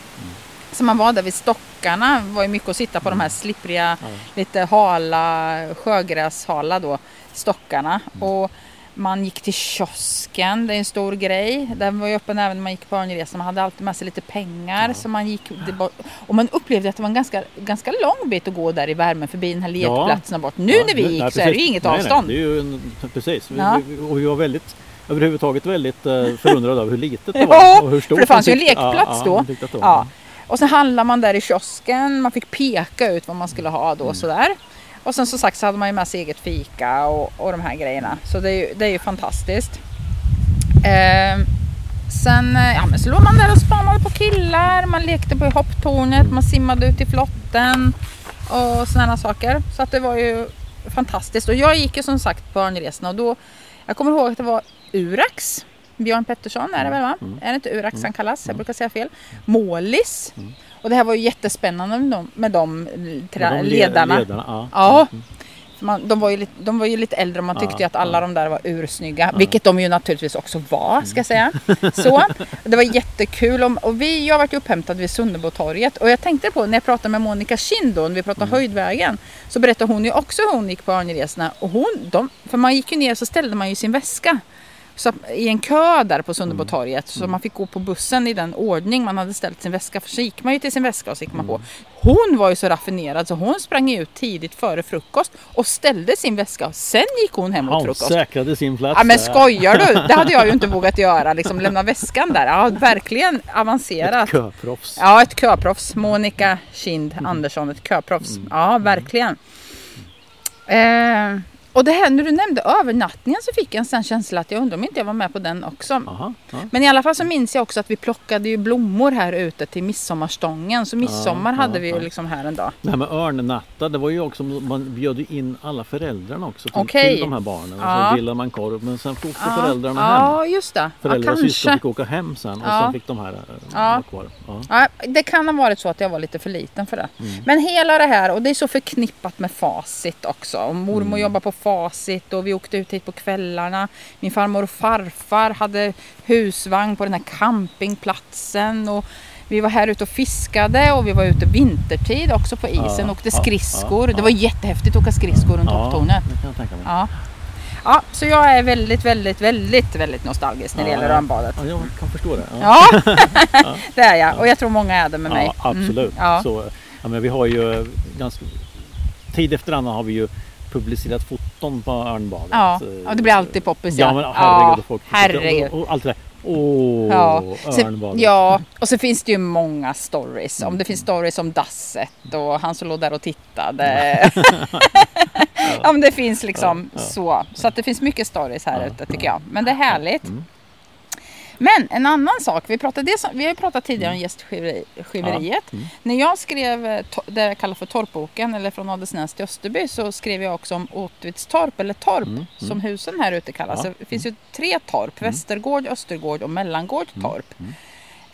Så man var där vid stockarna, det var ju mycket att sitta på de här slippriga, lite hala, sjögräshala då, stockarna. Och man gick till kiosken, det är en stor grej. Den var ju öppen även när man gick på Örnresan. Man hade alltid med sig lite pengar. Så man gick, var, och man upplevde att det var en ganska, ganska lång bit att gå där i värmen förbi den här lekplatsen och bort. Nu när vi Ja, gick nej, så är det ju inget nej, avstånd. Nej, det är ju en, precis. Ja. Och vi var väldigt överhuvudtaget väldigt eh, förundrade över hur litet det Ja, var. Och hur stort för det fanns ju en lekplats ja, då. Ja. Och sen handlade man där i kiosken. Man fick peka ut vad man skulle ha då Mm. sådär. Och sen som sagt så hade man ju med sig eget fika och, och de här grejerna. Så det är ju, det är ju fantastiskt. Ehm, Sen eh, ja, men så låg man där och spanade på killar, man lekte på hopptornet, man simmade ut i flotten och sådana saker. Så att det var ju fantastiskt. Och jag gick ju som sagt på Örnresorna och då, jag kommer ihåg att det var Urax, Björn Pettersson är det väl va? Är det inte Urax han kallas? Jag brukar säga fel. Målis. Och det här var ju jättespännande med de, med de, tre De le- ledarna. ledarna ja. Ja. Man, de, var ju lite, de var ju lite äldre och man tyckte Ja, att alla de där var ursnygga. Vilket de ju naturligtvis också var, ska jag säga. Så, det var jättekul. Och, och vi, jag varit upphämtad vid Sunnebotorget. Och jag tänkte på, när jag pratade med Monica Kind då, när vi pratade Höjdvägen. Så berättade hon ju också hur hon gick på Örnresorna. Och hon, de, för man gick ju ner så ställde man ju sin väska. Så i en kö där på Sunnebotorget. Så man fick gå på bussen i den ordning man hade ställt sin väska. För så gick man ju till sin väska och så gick man på. Hon var ju så raffinerad så hon sprang ut tidigt före frukost och ställde sin väska. Sen gick hon hem Han frukost. säkrade sin plats Ja men skojar du? Det hade jag ju inte vågat göra. Liksom lämna väskan där. Ja verkligen avancerat. Köproffs. Ja ett köproffs. Monica Kind Andersson, ett köproffs. Ja verkligen. Eh, och det här när du nämnde övernattningen så fick jag en sån känsla att jag undrar om inte jag var med på den också. Aha, ja. Men i alla fall så minns jag också att vi plockade ju blommor här ute till midsommarstången. Så midsommar Ja, hade ja, vi ju ja. liksom här en dag. Det här med örnnatta, det var ju också, man bjöd ju in alla föräldrarna också till, Okej. till de här barnen. Och Ja. så grillade man korv men sen for för föräldrarna hem. ja just det. Föräldrar och ja, syskon fick åka hem sen och Ja. sen fick de här eh, Ja. kvar. Ja. Ja, det kan ha varit så att jag var lite för liten för det. Mm. Men hela det här, och det är så förknippat med Facit också. Och mormor Mm. jobbar på Facit och vi åkte ut hit på kvällarna. Min farmor och farfar hade husvagn på den här campingplatsen. Och vi var här ute och fiskade och vi var ute vintertid också på isen. Ja, åkte skridskor. Det var jättehäftigt att åka skridskor runt hopptornet. Ja. ja, så jag är väldigt, väldigt, väldigt, väldigt nostalgisk när det Ja, gäller ja. Örnbadet. Ja, jag kan förstå det. Ja. Ja, det är jag. Och jag tror många är det med mig. Ja, absolut. Mm. Så, ja, men vi har ju eh, ganska, tid efter annan har vi ju publicerat foton på Örnbadet. Ja, ja, det blir alltid poppis. Ja, men herregud. ja, och folk, herregud. Och, och allt det där. Åh, Ja. Örnbadet. ja, och så finns det ju många stories. Om det finns stories om dasset och han som låg där och tittade. ja, men det finns liksom Ja, ja. så. Så att det finns mycket stories här Ja, ute tycker jag. Men det är härligt. Men en annan sak, vi, pratade, det som, vi har ju pratat tidigare om gästgiveriet. När jag skrev eh, det jag kallar för Torpboken, eller från Adelsnäs till Österby, så skrev jag också om Åtvidstorp, eller Torp, som husen här ute kallas. Ja. Det finns ju tre torp, Västergård, Östergård och Mellangård torp.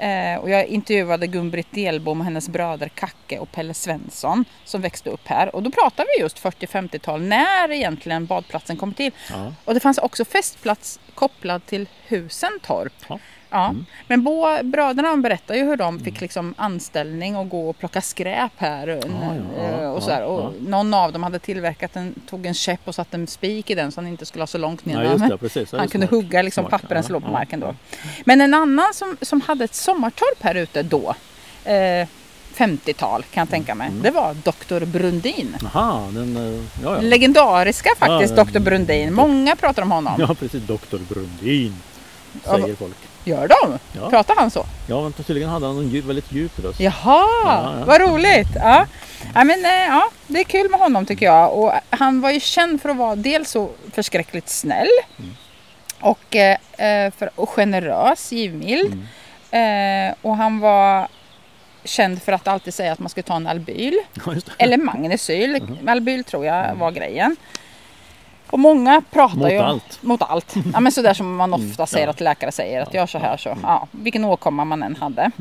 Eh, och jag intervjuade Gun-Britt Delbom och hennes bröder Kacke och Pelle Svensson som växte upp här. Och då pratade vi just 40-50-tal, när egentligen badplatsen kom till. Ja. Och det fanns också festplats kopplad till husen Torp. Ja. Ja. Men bo, bröderna berättar ju hur de fick liksom anställning och gå och plocka skräp här. ja, ja, eh, och ja, sådär. Och ja. Någon av dem hade tillverkat en, tog en käpp och satte en spik i den så han inte skulle ha så långt ner. Ja, just det, precis. Ja, han kunde smart. hugga liksom Smart, pappren ja, som låg på ja, marken då. ja. Men en annan som, som hade ett sommartorp här ute då. Eh, 50-tal kan jag tänka mig. Mm. Det var Dr. Brundin. Jaha, den... eh, Ja, ja. Legendariska faktiskt Ja, Dr. Brundin. Många pratar om honom. ja, precis. Doktor Brundin. Ja, Säger folk. Gör de? Ja. Pratar han så? Ja, men tydligen hade han en djup, väldigt djup röst. Jaha, Ja, ja. vad roligt. Ja. Ja, men, eh, ja, det är kul med honom tycker jag. Och han var ju känd för att vara dels så förskräckligt snäll Mm. och, eh, eh, för, och generös, givmild. Mm. Eh, och han var känd för att alltid säga att man skulle ta en Albyl. Eller Magnesyl. Mm. Albyl tror jag var grejen. Och många pratar Mot ju allt. Mm. mot allt. Ja, men sådär som man ofta säger att läkare säger att gör så här så. Mm. Ja, vilken åkomma man än hade.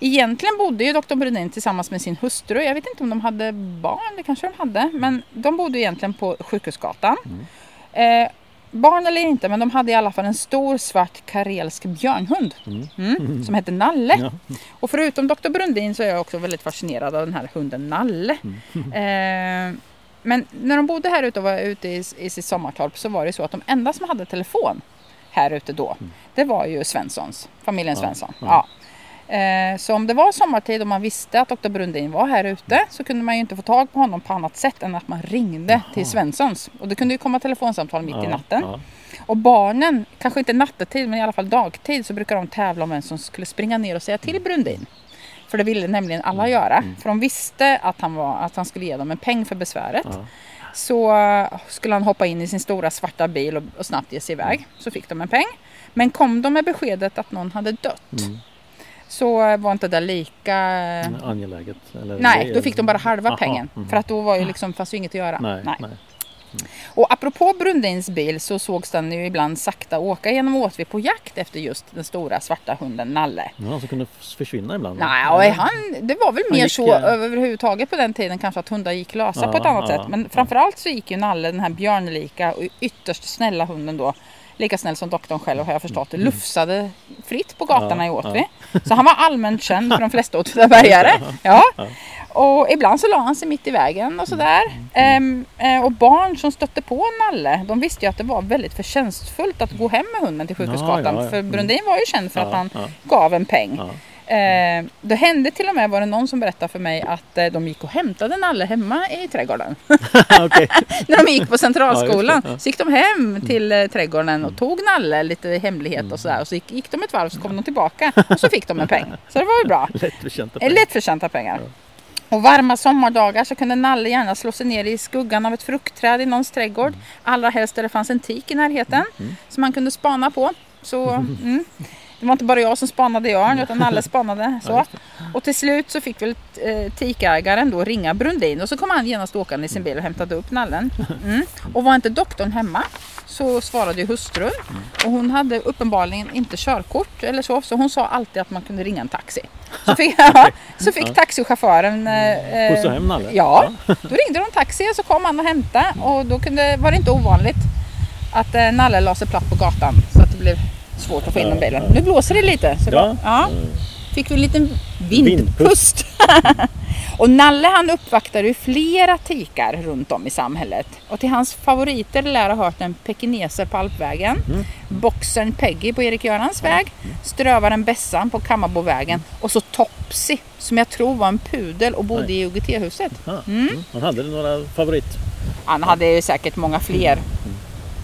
Egentligen bodde ju doktor Brunin tillsammans med sin hustru. Jag vet inte om de hade barn, det kanske de hade. Men de bodde egentligen på Sjukhusgatan. Mm. Eh, barn eller inte, men de hade i alla fall en stor svart karelsk björnhund. Mm, som hette Nalle. Ja. Och förutom doktor Brundin så är jag också väldigt fascinerad av den här hunden Nalle. Eh, men när de bodde här ute och var ute i, i sitt sommartorp så var det så att de enda som hade telefon här ute då, det var ju Svenssons, familjen Ja, Svensson. ja. Eh, så om det var sommartid och man visste att doktor Brundin var här ute så kunde man ju inte få tag på honom på annat sätt än att man ringde till Svenssons. Och det kunde ju komma telefonsamtal mitt i Ja, natten. ja. Och barnen, kanske inte nattetid men i alla fall dagtid så brukar de tävla om vem som skulle springa ner och säga till Brundin. För det ville nämligen alla göra. För de visste att han, var, att han skulle ge dem en peng för besväret. Ja. så eh, skulle han hoppa in i sin stora svarta bil och, och snabbt ge sig iväg. Så fick de en peng. Men kom de med beskedet att någon hade dött Mm. så eh, var inte det lika... Angeläget? Eller Nej, då fick de bara halva Aha, pengen. mhm. För att då var ju liksom, fanns ju inget att göra. Nej, nej. Och apropå Brundins bil så sågs den ju ibland sakta åka genom Åtvi på jakt efter just den stora svarta hunden Nalle. Ja, som kunde försvinna ibland. Nej, och han, det var väl Han mer gick, så eh, överhuvudtaget på den tiden kanske att hundar gick lösa Ja, på ett annat ja, sätt. Men ja. framförallt så gick ju Nalle, den här björnlika och ytterst snälla hunden då, lika snäll som doktorn själv har jag förstått det, lufsade fritt på gatorna Mm. Ja, i Åtvi. Så han var allmänt känd för de flesta Åtvidabergare. Ja. Och ibland så la han sig mitt i vägen och sådär. Mm. Ehm, eh, och barn som stötte på Nalle, de visste ju att det var väldigt förtjänstfullt att gå hem med hunden till Sjukhusgatan. Ja, ja, ja. För Mm. Brundin var ju känd för att Ja, han ja. gav en peng. Ja. Eh, det hände till och med, var det någon som berättade för mig att eh, de gick och hämtade Nalle hemma i trädgården. När de gick på centralskolan Ja, det, ja. så gick de hem till eh, trädgården och tog Nalle lite i hemlighet och sådär. Och så gick, gick de ett varv så kom de tillbaka och så fick de en peng. Så det var ju bra. Lättförtjänta pengar. Lättförtjänta pengar. Och varma sommardagar så kunde Nalle gärna slå sig ner i skuggan av ett fruktträd i någons trädgård. Allra helst där det fanns en tik i närheten som man kunde spana på. Så, mm. Det var inte bara jag som spanade i örn utan Nalle spanade. Så. Och till slut så fick väl eh, tikägaren då ringa Brundin och så kom han genast åkande i sin bil och hämtade upp Nallen. Mm. Och var inte doktorn hemma så svarade ju hustrun och hon hade uppenbarligen inte körkort eller så så hon sa alltid att man kunde ringa en taxi. Så fick, ja, så fick taxichauffören eh, Skjutsa hem Nalle? Ja, då ringde de taxi och så kom han och hämtade och då kunde, var det inte ovanligt att eh, Nalle la sig platt på gatan så att det blev svårt att få in den bilen. Nu blåser det lite. Så Ja. var, ja. Fick vi en liten Vindpust. och Nalle han uppvaktade ju flera tikar runt om i samhället. Och till hans favoriter lär ha hört en pekineser på Alpvägen, boxern Peggy på Erik-Görans väg, strövaren Bessan på Kammarbovägen och så Topsy som jag tror var en pudel och bodde i UGT-huset. Ja. Mm. Han hade några favorit... Han hade ju säkert många fler.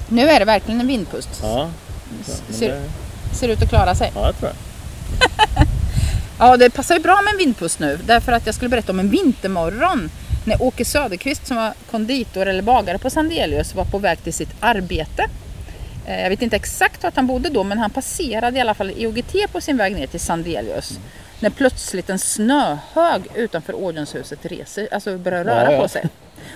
Nu är det verkligen en vindpust. Ja. Ser, det- ser ut att klara sig. Ja, jag tror jag. Ja, det passar ju bra med en vindpust nu. Därför att jag skulle berätta om en vintermorgon. När Åke Söderqvist som var konditor eller bagare på Sandelius var på väg till sitt arbete. Eh, Jag vet inte exakt vart han bodde då men han passerade i alla fall IOGT på sin väg ner till Sandelius. När plötsligt en snöhög utanför ordenshuset reser, alltså börjar röra Ja, ja. på sig.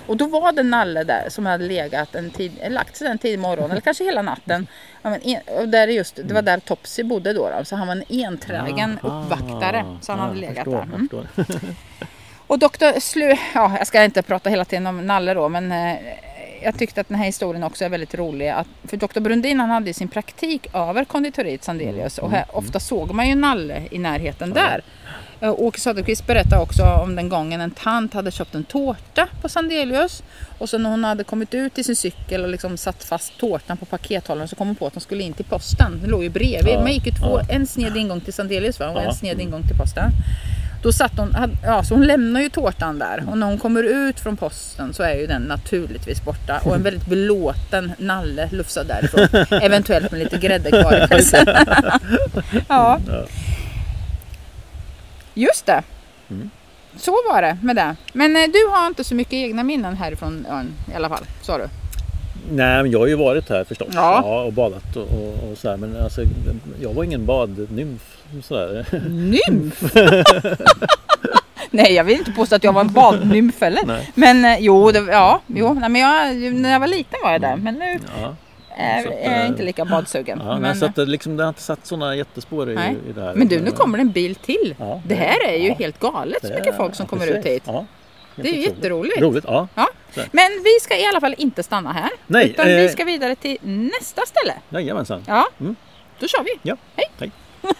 Och då var det Nalle där som hade legat en tid, lagt sig en tidig morgon eller kanske hela natten. Ja, men en, där är just, det var där Topsy bodde då, då. Så han var en enträgen Aha. uppvaktare. Så han hade legat förstår, där. Mm. Och doktor Slu, ja jag ska inte prata hela tiden om Nalle då men eh, jag tyckte att den här historien också är väldigt rolig. Att, för doktor Brundin han hade ju sin praktik över konditoriet Sandelius och här, ofta såg man ju Nalle i närheten där. Eh, Åke Söderqvist berättade också om den gången en tant hade köpt en tårta på Sandelius och så när hon hade kommit ut i sin cykel och liksom satt fast tårtan på pakethållaren så kom hon på att hon skulle in till posten. Det låg ju bredvid. Man gick ju två, en sned ingång till Sandelius va? och en sned ingång till posten. Då satt hon, ja, så hon lämnar ju tårtan där och när hon kommer ut från posten så är ju den naturligtvis borta och en väldigt belåten Nalle lufsar därifrån. Eventuellt med lite grädde kvar i ja. Ja. Just det. Mm. Så var det med det. Men eh, du har inte så mycket egna minnen härifrån ön i alla fall, sa du? Nej, men jag har ju varit här förstås. Ja. och badat och, och, och sådär. Men alltså, jag var ingen badnymf. Sådär. Nymf? Nej, jag vill inte påstå att jag var en badnymf heller. Nej. Men eh, jo, det, ja, jo, nej, men jag, när jag var liten var jag där. Men nu Ja. är, att, är jag eh, inte lika badsugen. Ja, men, men, så att det, liksom, det har inte satt sådana jättespår i, Nej. i det här. men du, nu kommer det en bil till. Ja, det här är ju ja. helt galet så mycket folk som kommer precis. ut hit. Det är ju jätteroligt. Roligt, ja. Ja. Men vi ska i alla fall inte stanna här. Nej, utan vi eh, ska vidare till nästa ställe. Jajamensan. Ja, Mm. då kör vi. Ja. Hej. Hej.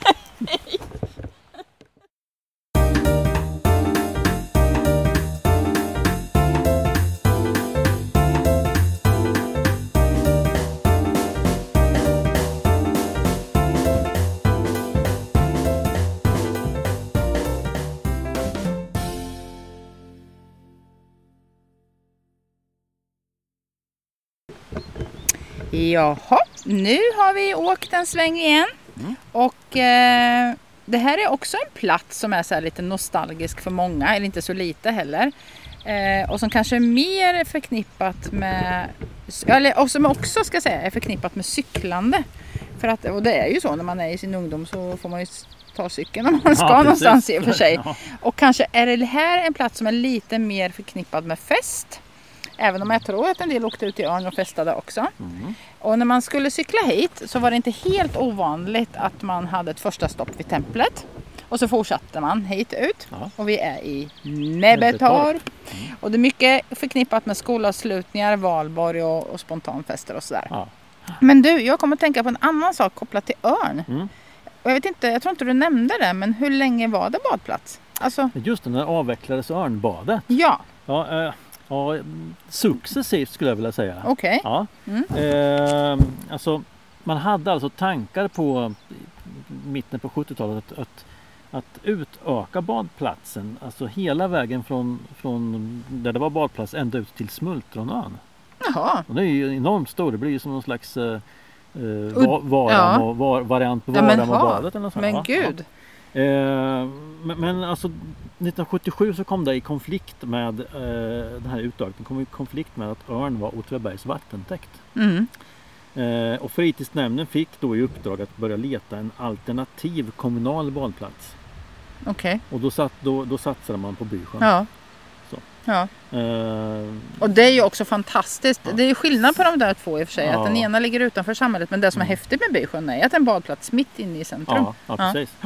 Jaha, nu har vi åkt en sväng igen. Och eh, det här är också en plats som är så lite nostalgisk för många, eller inte så lite heller. Eh, och som kanske är mer förknippat med, eller och som också ska säga är förknippat med cyklande. För att, och det är ju så när man är i sin ungdom så får man ju ta cykeln om man ska Ja, någonstans i och för sig. Ja. Och kanske är det här en plats som är lite mer förknippad med fest. Även om jag tror att en del åkte ut i Örn och festade också. Mm. Och när man skulle cykla hit så var det inte helt ovanligt att man hade ett första stopp vid templet. Och så fortsatte man hit ut. Ja. Och vi är i Näbbetorp. Näbbetorp. Och det är mycket förknippat med skolavslutningar, valborg och, och spontanfester och sådär. Ja. Men du, jag kommer att tänka på en annan sak kopplat till Örn. Mm. Jag vet inte, jag tror inte du nämnde det, men hur länge var det badplats? Alltså, Just det, när avvecklades Örnbadet. ja, Ja, eh, ja, successivt skulle jag vilja säga. okej. Ja. Mm. Eh, alltså, man hade alltså tankar på mitten på 70-talet att, att, att utöka badplatsen. Alltså hela vägen från, från där det var badplats ända ut till Smultronön. Jaha. Och det är ju enormt stor. Det blir ju som någon slags eh, eh, Ud- va, varan ja. och, var, variant på Ja, men varan och ha. badet. Eller något sånt. Men Ja, gud. Ja. Eh, men, men alltså 1977 så kom det i konflikt med eh, den här utökningen kom i konflikt med att Örn var Åtvidabergs vattentäkt. Mm. Eh, och fritidsnämnden fick då i uppdrag att börja leta en alternativ kommunal badplats. Okej. Och då, satt, då, då satsade man på Bysjön. Ja. Ja. Eh, Och det är ju också fantastiskt. Det är ju skillnad på de där två i och för sig. Ja. Att den ena ligger utanför samhället. Men det som är Mm. häftigt med Bysjön är att en badplats mitt inne i centrum. ja, ja, precis.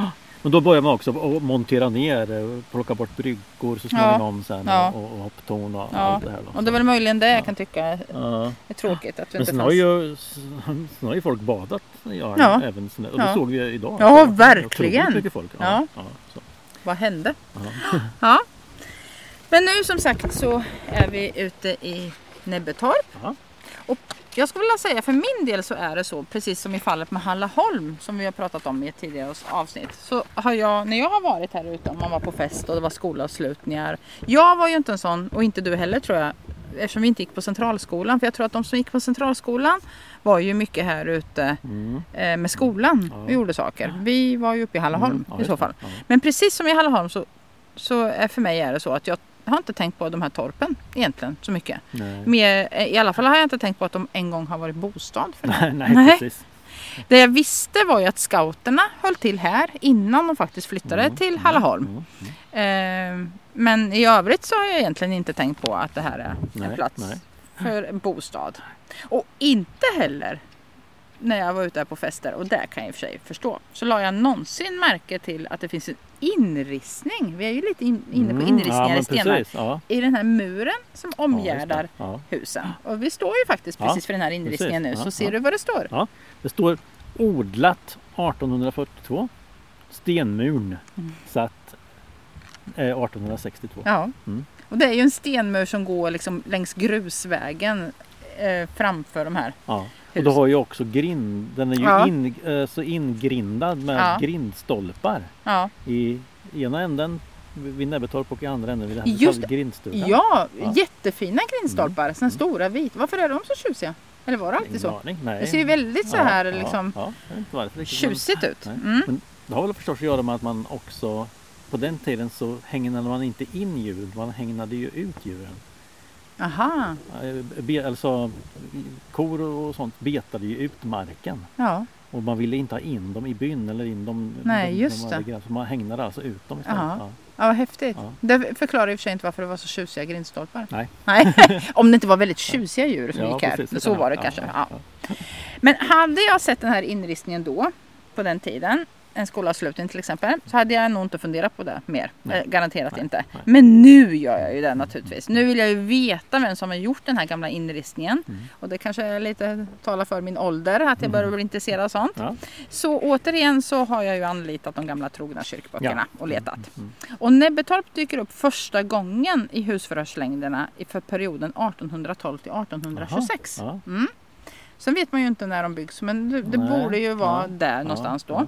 Men då började man också att montera ner, eh, plocka bort bryggor så småningom sen Ja. och, och hopptorn och Ja. allt det här. Då. Och det är väl möjligen det jag kan tycka är Ja. är tråkigt. Att vi Men inte sen fanns... har, ju, sen har ju folk badat i Ja. även sen, och det Ja. såg vi idag. Ja, Det verkligen. mycket folk. Ja. Ja. Vad hände? Ja. Ja. Men nu som sagt så är vi ute i Näbbetorp. Ja. Och jag skulle vilja säga för min del så är det så, precis som i fallet med Hallaholm som vi har pratat om i ett tidigare avsnitt. Så har jag, när jag har varit här ute, om man var på fest och det var skolavslutningar. Jag var ju inte en sån, och inte du heller tror jag, eftersom vi inte gick på centralskolan. För jag tror att de som gick på centralskolan var ju mycket här ute Mm. eh, med skolan Ja. och gjorde saker. Vi var ju uppe i Hallaholm Mm, ja, i så fall. Ja. Men precis som i Hallaholm så, så är för mig är det så att jag har inte tänkt på de här torpen egentligen så mycket. Nej. Mer, eh, I alla fall har jag inte tänkt på att de en gång har varit bostad för. Nej, nej, Nej. precis. Det jag visste var ju att scouterna höll till här innan de faktiskt flyttade Mm, till mm, Hallaholm. mm, mm. Eh, men i övrigt så har jag egentligen inte tänkt på att det här är en plats för en bostad. Och inte heller när jag var ute på fester, och det kan jag i och för sig förstå, så la jag någonsin märke till att det finns en inristning. Vi är ju lite in, inne på Mm, inristningar ja, men i stenar. Precis, ja. I den här muren som Ja, omgärdar. Ja. husen. Och vi står ju faktiskt Ja, precis för den här inristningen precis. nu, så Ja, ser ja. du vad det står? Ja. Det står odlat 1842. Stenmuren Mm. satt eh, 1862. Ja. Mm. Och det är ju en stenmur som går liksom längs grusvägen eh, framför de här Ja. Och då har ju också grind, den är ju Ja. in, eh, så ingrindad med Ja. grindstolpar Ja, i ena änden vid Näbbetorp och i andra änden vid den här Just grindstugan. ja, Ja. jättefina grindstolpar, såna stora vita. Varför är de så tjusiga? Eller var det alltid så? aning, nej. Det ser ju väldigt så här liksom ja, vet inte varför men- tjusigt ut. Mm. Men det har väl förstås att göra med att man också på den tiden så hägnade man inte in djur, man hägnade ju ut djuren. Aha, Eh, Be, alltså, kor och sånt betade ju ut marken ja. och man ville inte ha in dem i byn eller in dem. Nej, de, just de det. så man hägnade alltså ut dem istället. Ja. Ja, vad häftigt. Ja. Det förklarar i och för sig inte varför det var så tjusiga grindstolpar. Nej. Nej. Om det inte var väldigt tjusiga djur som Ja, gick här. precis. Så var det Ja, kanske. Men hade jag sett den här inristningen då, på den tiden, en skolavslutning till exempel, så hade jag nog inte funderat på det mer. Nej. Eh, garanterat Nej, inte. nej. Men nu gör jag ju det naturligtvis. Nu vill jag ju veta vem som har gjort den här gamla inristningen. Mm. Och det kanske är lite talar för min ålder, att jag börjar bli intresserad av sånt. Ja. Så återigen så har jag ju anlitat de gamla trogna kyrkböckerna Ja. och letat. Mm. Och Näbbetorp dyker upp första gången i husförhörslängderna för perioden 1812 till 1826. Ja. Mm. Sen vet man ju inte när de byggs men det, det borde ju vara ja, där någonstans då. ja.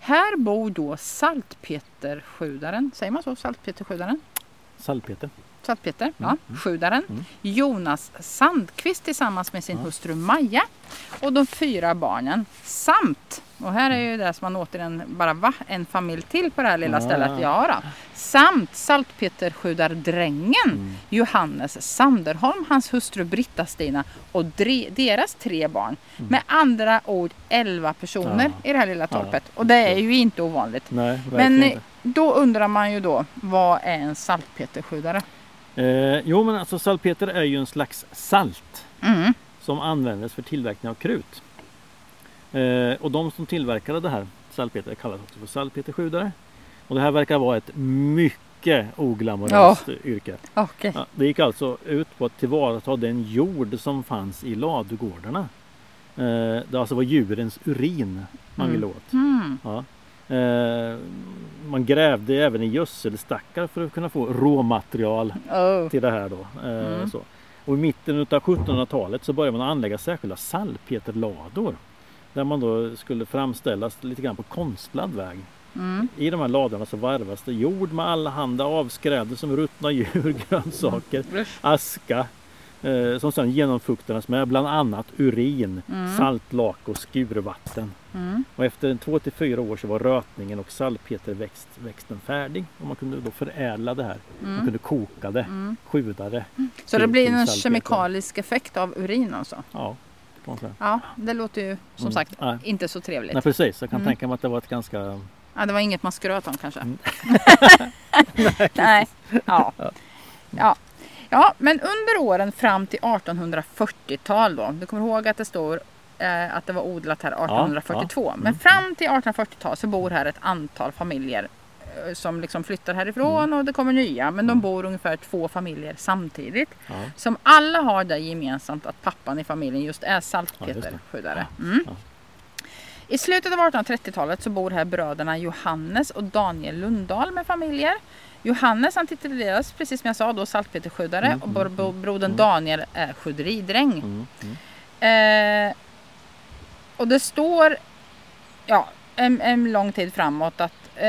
Här bor då Saltpeterskjudaren, säger man så? Saltpeterskjudaren? Salpeter. Saltpeter, ja, skjudaren. mm. Jonas Sandqvist tillsammans med sin Ja. hustru Maja och de fyra barnen samt Och här är ju det som man återigen bara va? En familj till på det här lilla stället. Ja då. Samt saltpeterskjutardrängen Mm. Johannes Sanderholm, hans hustru Britta-Stina och dre- deras tre barn. Mm. Med andra ord 11 personer i det här lilla torpet. Och det är ju inte ovanligt. Nej, Men inte. eh, då undrar man ju då, vad är en saltpeterskjutare? Eh, jo men alltså salpeter är ju en slags salt Mm. som användes för tillverkning av krut. Eh, och de som tillverkade det här salpeter kallas också för salpeterskjutare. Och det här verkar vara ett mycket oglamoröst yrke. Okej. Ja, det gick alltså ut på att tillvarata den jord som fanns i ladugårdarna. Eh, det alltså var djurens urin man ville åt. Mm. Ja. Eh, man grävde även i gödselstackar för att kunna få råmaterial Oh. till det här då. Eh, Mm. så. Och i mitten av 1700-talet så började man anlägga särskilda salpeterlador. Där man då skulle framställas lite grann på konstlad väg. Mm. I de här ladorna så varvas det jord med allehanda avskräde som ruttna djur, grönsaker, Usch. aska. Eh, som sedan genomfuktades med bland annat urin, Mm. saltlake och skurvatten. Mm. Och efter två till fyra år så var rötningen och salpeterväxten färdig. Och man kunde då förädla det här. Man Mm. kunde koka det, Mm. sjuda det. Så det blir en kemikalisk effekt av urin alltså? Ja, man säga. Ja, det låter ju som Mm. sagt Nej. inte så trevligt. Nej precis, jag kan Mm. tänka mig att det var ett ganska... Ja, det var inget man skröt om kanske. Mm. Nej. Ja. ja. Ja, men under åren fram till 1840-tal då. Du kommer ihåg att det står eh, att det var odlat här 1842. ja. Men Mm. fram till 1840-tal så bor här ett antal familjer eh, som liksom flyttar härifrån Mm. och det kommer nya. Men de bor ungefär två familjer samtidigt. Ja, Som alla har det gemensamt att pappan i familjen just är Ja, saltpeterskyddare. Mm. Ja. I slutet av 1830-talet så bor här bröderna Johannes och Daniel Lundahl med familjer. Johannes han tituleras precis som jag sa då saltpeterskyddare Mm, och mm, bro- brodern mm. Daniel är skydderidräng. mm, mm. Eh, och det står ja, en, en lång tid framåt att eh,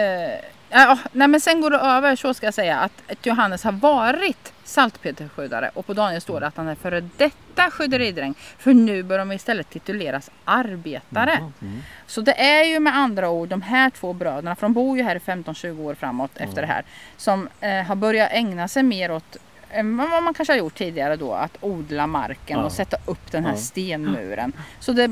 ja, nej men sen går det över så ska jag säga att, Johannes har varit saltpeterskyddare och på Daniel står det att han är före detta skydderidräng. För nu bör de istället tituleras arbetare. Mhm, mm. Så det är ju med andra ord de här två bröderna, för de bor ju här i 15-20 år framåt efter Mm. det här, som eh, har börjat ägna sig mer åt vad man kanske har gjort tidigare då, att odla marken Ja. och sätta upp den här Ja. stenmuren. Så det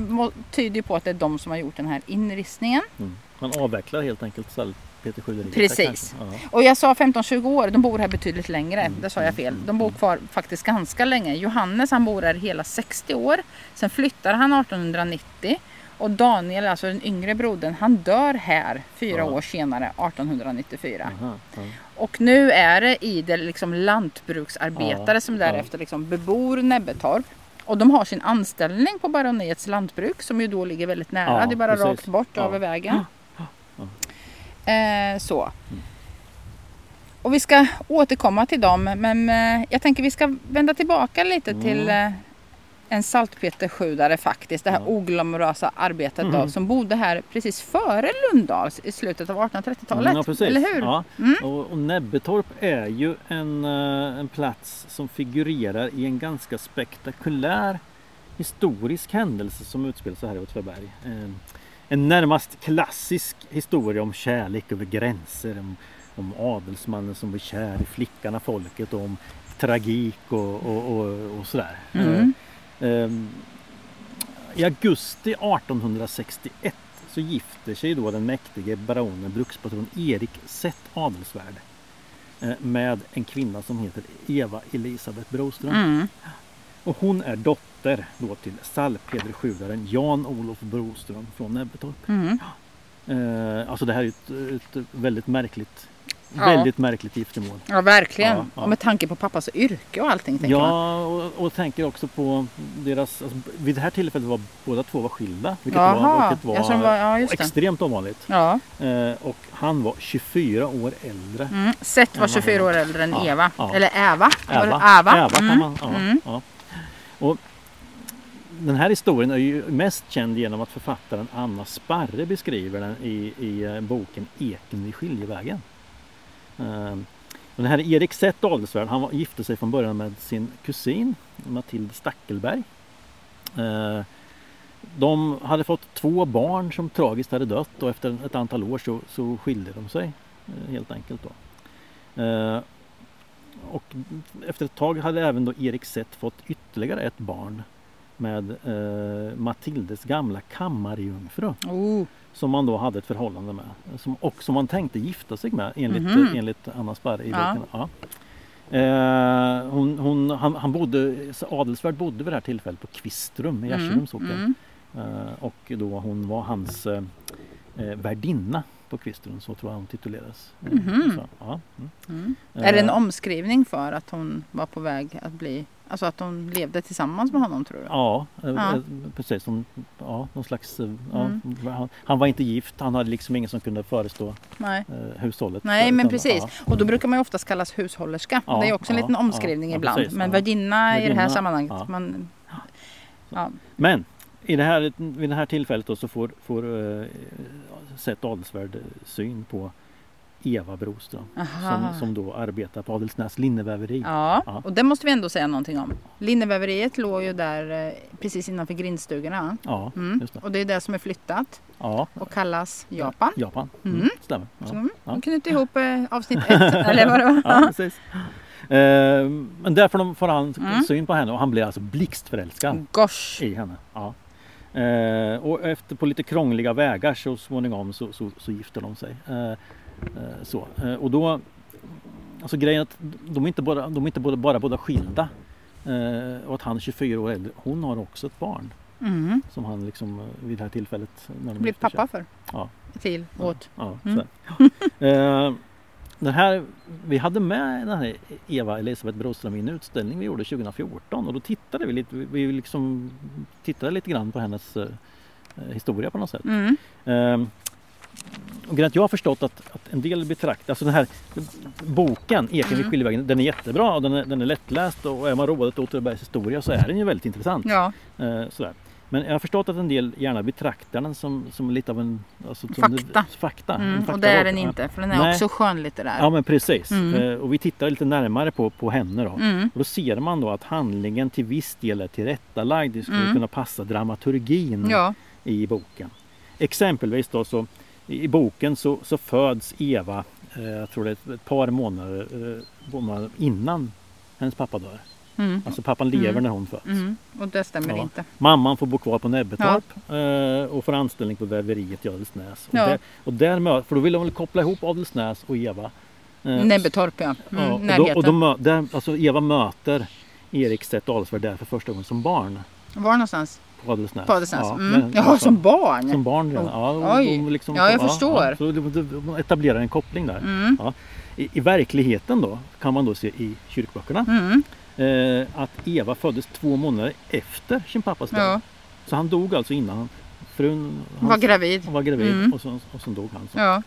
tyder på att det är de som har gjort den här inristningen. Mm. Man avvecklar helt enkelt salpeterskyderiet. Precis. kanske. Ja. Och jag sa 15-20 år, de bor här betydligt längre. Mm. Det sa jag fel. De bor kvar faktiskt ganska länge. Johannes han bor här hela 60 år. Sen flyttar han 1890. Och Daniel, alltså den yngre brodern, han dör här fyra Ja. år senare, 1894. Aha, ja. Och nu är det idel liksom lantbruksarbetare Ja, som därefter liksom bebor Nebbetorp. Och de har sin anställning på baroniets lantbruk som ju då ligger väldigt nära. Ja, det är bara precis. rakt bort över vägen. Eh, så. Och vi ska återkomma till dem men eh, jag tänker vi ska vända tillbaka lite Mm. till eh, en saltpeterskjudare faktiskt. Det här Ja. oglamorösa arbetet då, Mm. som bodde här precis före Lundahls i slutet av 1830-talet. Ja, precis. Eller hur? Ja. Mm. Och, och Nebbetorp är ju en, eh, en plats som figurerar i en ganska spektakulär historisk händelse som utspelar sig här i Åtvidaberg. Eh, En närmast klassisk historia om kärlek över gränser. Om, om adelsmannen som blir kär i flickan av folket och om tragik och, och, och, och sådär. Ehm, I augusti 1861 så gifter sig då den mäktige baronen brukspatron Erik Sett Adelsvärd eh, med en kvinna som heter Eva Elisabeth Broström. Mm. Och hon är dotter då till salpederskjudaren Jan-Olof Broström från Nebbetorp. Mm. Eh, alltså det här är ett, ett väldigt märkligt Ja. Väldigt märkligt giftermål. Ja, verkligen. Ja, ja. Och med tanke på pappas yrke och allting. tänker. Ja, och, och tänker också på deras... Alltså, vid det här tillfället var båda två var skilda. Vilket Jaha, var, vilket var, var- ja, extremt ovanligt. Ja. Eh, och han var 24 år äldre. Mm. Seth var Ja, 24 år äldre än Eva. Eller Äva. Äva. Äva kan Mm. man, Mm. ja. Och den här historien är ju mest känd genom att författaren Anna Sparre beskriver den i, i eh, boken Eken vid skiljevägen. Ehm, den här Erik Sett Adelsvärd, han gifte sig från början med sin kusin Matilde Stackelberg. Ehm, de hade fått två barn som tragiskt hade dött och efter ett antal år så, så skilde de sig eh, helt enkelt. Då. Ehm, och efter ett tag hade även då Erik Sett fått ytterligare ett barn med eh, Matildes gamla kammarjungfru Oh. som man då hade ett förhållande med som, och som man tänkte gifta sig med enligt, Mhm. enligt Anna Sparre i Ja. boken. Ja. Eh, hon, hon, han, han bodde, Adelsvärd bodde vid det här tillfället på Kvistrum i Gärserums socken. Mm. Eh, och då hon var hans eh, eh, värdinna på Kvistrum, så tror jag hon tituleras. Eh, Mhm. så, ja. mm. Mm. Är det en omskrivning för att hon var på väg att bli, alltså att hon levde tillsammans med honom tror du? Ja, eh, Ja. eh, precis. Som, ja, någon slags, eh, Mm. ja, han, han var inte gift, han hade liksom ingen som kunde förestå Nej. hushållet. Nej men precis. Och då brukar man ju oftast kallas hushållerska. Det är också en liten omskrivning ibland. precis, men ja. värdinna i det här sammanhanget. Man. Men i det här, vid det här tillfället då så får, får uh, sett Adelsvärd syn på Eva Broström Aha. som, som då arbetar på Adelsnäs linneväveri. Ja, Ja. och det måste vi ändå säga någonting om. Linneväveriet låg ju där eh, precis innanför grindstugorna. Ja, Mm. just det. Och det är det som är flyttat Ja, och kallas Japan. Japan. Mm. Mm. Stämmer. Ja. Mm, Ja. de knöt ihop eh, avsnitt ett, eller vad det var. Ja, precis. Eh, men där får, de, får han Mm. syn på henne och han blir alltså blixtförälskad Gosh. i henne. Ja. Eh, och efter på lite krångliga vägar så småningom så, så, så gifter de sig. Eh, så. Eh, och då, alltså grejen att de är inte bara, de är inte både, bara båda skilda. Eh, och att han är 24 år äldre. Hon har också ett barn Mm. som han liksom eh, vid det här tillfället. När de sig- pappa för. Ja. Till, åt. Ja, Mm. så. eh, den här, vi hade med den här Eva Elisabeth Broström i en utställning vi gjorde 2014 och då tittade vi lite, vi liksom tittade lite grann på hennes eh, historia på något sätt. Mm. Och att jag har förstått att, att en del betraktar, alltså den här boken Eken vid Mm. skiljevägen, den är jättebra och den är, den är lättläst och är man road åt Åtvidabergs historia så är den ju väldigt intressant. Ja, Eh, sådär. Men jag har förstått att en del gärna betraktar den som, som lite av en... Alltså, som Fakta. fakta. en mm. och det är den inte för den är Nej. också skönlitterär. Ja men precis. Mm. Eh, och vi tittar lite närmare på, på henne då. Mm. Och då ser man då att handlingen till viss del är tillrättalagd. Det skulle Mm. kunna passa dramaturgin Ja. i boken. Exempelvis då så i boken så, så föds Eva, eh, jag tror det är ett par månader, eh, månader innan hennes pappa dör. Mm. Alltså pappan lever Mm. när hon föds. Mm. Och det stämmer Ja. inte. Mamman får bo kvar på Näbbetorp eh, och får anställning på väveriet i Adelsnäs. Och, Ja. där, och där för då vill de väl koppla ihop Adelsnäs och Eva. Näbbetorp ja. Mm. ja, och då, Närheten. och då mö, där, alltså Eva möter Erik Stedt Adelsvärd där för första gången som barn Var någonstans? På Adelsnäs. På Adelsnäs? Ja, mm. men- Jaha, som barn? Som barn redan. Oh. Ja, och Oj. de liksom, Ja, jag förstår. så de, de, de etablerar en koppling där. Mm. I, I verkligheten då kan man då se i kyrkböckerna Mm. eh, att Eva föddes två månader efter sin pappas död. Ja, Så han dog alltså innan frun var hans- gravid. hon var gravid Mm. och, så, och så dog han. Så. Ja.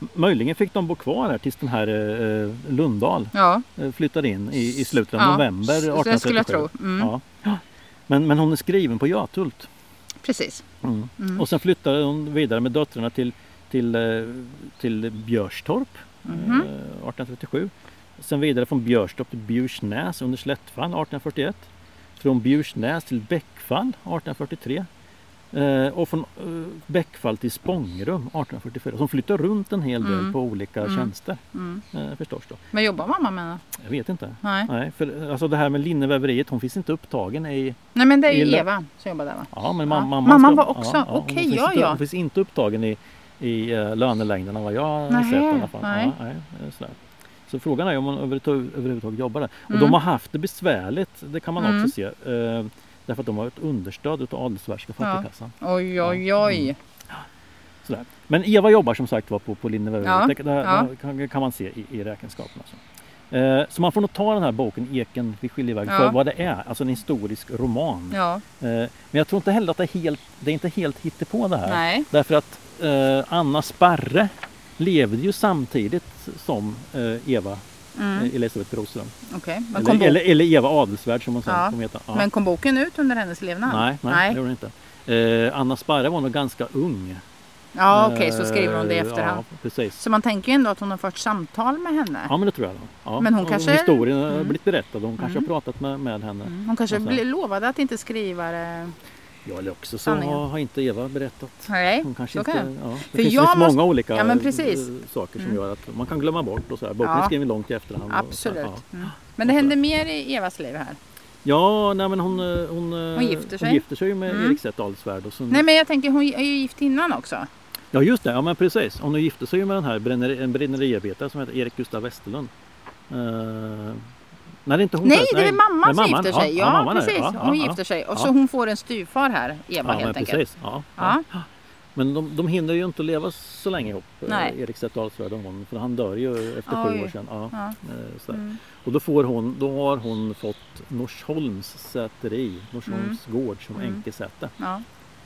M- Möjligen fick de bo kvar här tills den här eh, Lundahl Ja, eh, flyttade in i, i slutet av Ja, november så- 1837. det skulle jag tro. Mm. Men, men hon är skriven på Götult. precis. Mm. Mm. Och sen flyttade hon vidare med döttrarna till, till, eh, till Björstorp eh, 1837. Sen vidare från Björstorp till Bjursnäs under Slättfall 1841. Från Bjursnäs till Bäckfall 1843. Eh, och från eh, Bäckfall till Spångrum 1844. Så hon flyttar runt en hel del Mm. på olika Mm. tjänster. Mm. Eh, förstås då. Vad jobbar mamma med? Jag vet inte. Nej. Nej, för alltså det här med linneväveriet, hon finns inte upptagen i... Nej men det är ju Eva som jobbar där va? Ja, men Ja. mam- mamman, var också- hon okej, finns ja, inte, ja. Hon finns inte upptagen i, i uh, lönelängderna vad jag har sett i alla fall. nej. Ja, nej, sådär. Så frågan är om hon överhuvudtaget, jobbar där. Och Mm. de har haft det besvärligt, det kan man Mm. också se. eh, därför att de har ett understöd utav Adelsvärska Ja. fattigkassan. Oj oj oj. Mm. Sådär. Men Eva jobbar som sagt var på, på Linneväveriet. Ja, Det, det, ja. det kan, man se i, i räkenskaperna. Så. Eh, så man får nog ta den här boken Eken vid skiljevägen Ja. för vad det är, alltså en historisk roman. Ja, Eh, men jag tror inte heller att det är helt, det är inte helt hittepå det här. nej. Därför att eh, Anna Sparre levde ju samtidigt som Eva Mm. eh, Elisabeth Broström. Kom Eller, eller, eller Eva Adelsvärd som hon sen Ja, kom heta. Ja. men kom boken ut under hennes levnad? nej, nej, nej. det gjorde hon inte. Eh, Anna Sparre var nog ganska ung. Ja okej, så skriver hon det i Eh, efterhand. Ja, precis. Så man tänker ju ändå att hon har fört samtal med henne. Ja men det tror jag. Ja. Men hon kanske- Historien har Mm. blivit berättad och hon kanske Mm. har pratat med, med henne. Mm. Hon kanske bli- lovade att inte skriva det Ja, eller också så Sanningen. har inte Eva berättat. Nej, Hon kanske så kan inte, jag. ja. Det För finns, jag måste- många olika Ja, eh, saker som Mm. gör att man kan glömma bort och så här. Boken Ja. är skriven långt i efterhand. och- Absolut. Ja, Mm. Men det händer mer i Evas liv här. ja nej, men hon, eh, hon, eh, Hon gifter sig. Hon gifter sig med Mm. Erik. Och sen, Nej men jag tänker hon är ju gift innan också. Ja just det, ja men precis. Hon gifte sig med den här bränneri, en bränneriarbetare som heter Erik Gustaf Westerlund. Nej det är inte hon Nej det är mamman som gifter sig. Ja, det. precis. Ja, hon ja, gifter sig. Och ja. så hon får en styvfar här, Eva Ja, helt men enkelt. precis. Ja, Ja. ja. Men de, de hinner ju inte att leva så länge ihop, eh, Nej. Erik Adelsvärd och hon. För han dör ju efter Oj. sju år sedan. Ja, Ja. eh. Mm. Och då, får hon, då har hon fått Norsholms säteri, Norsholms gård som Mm. änkesäte. Ja.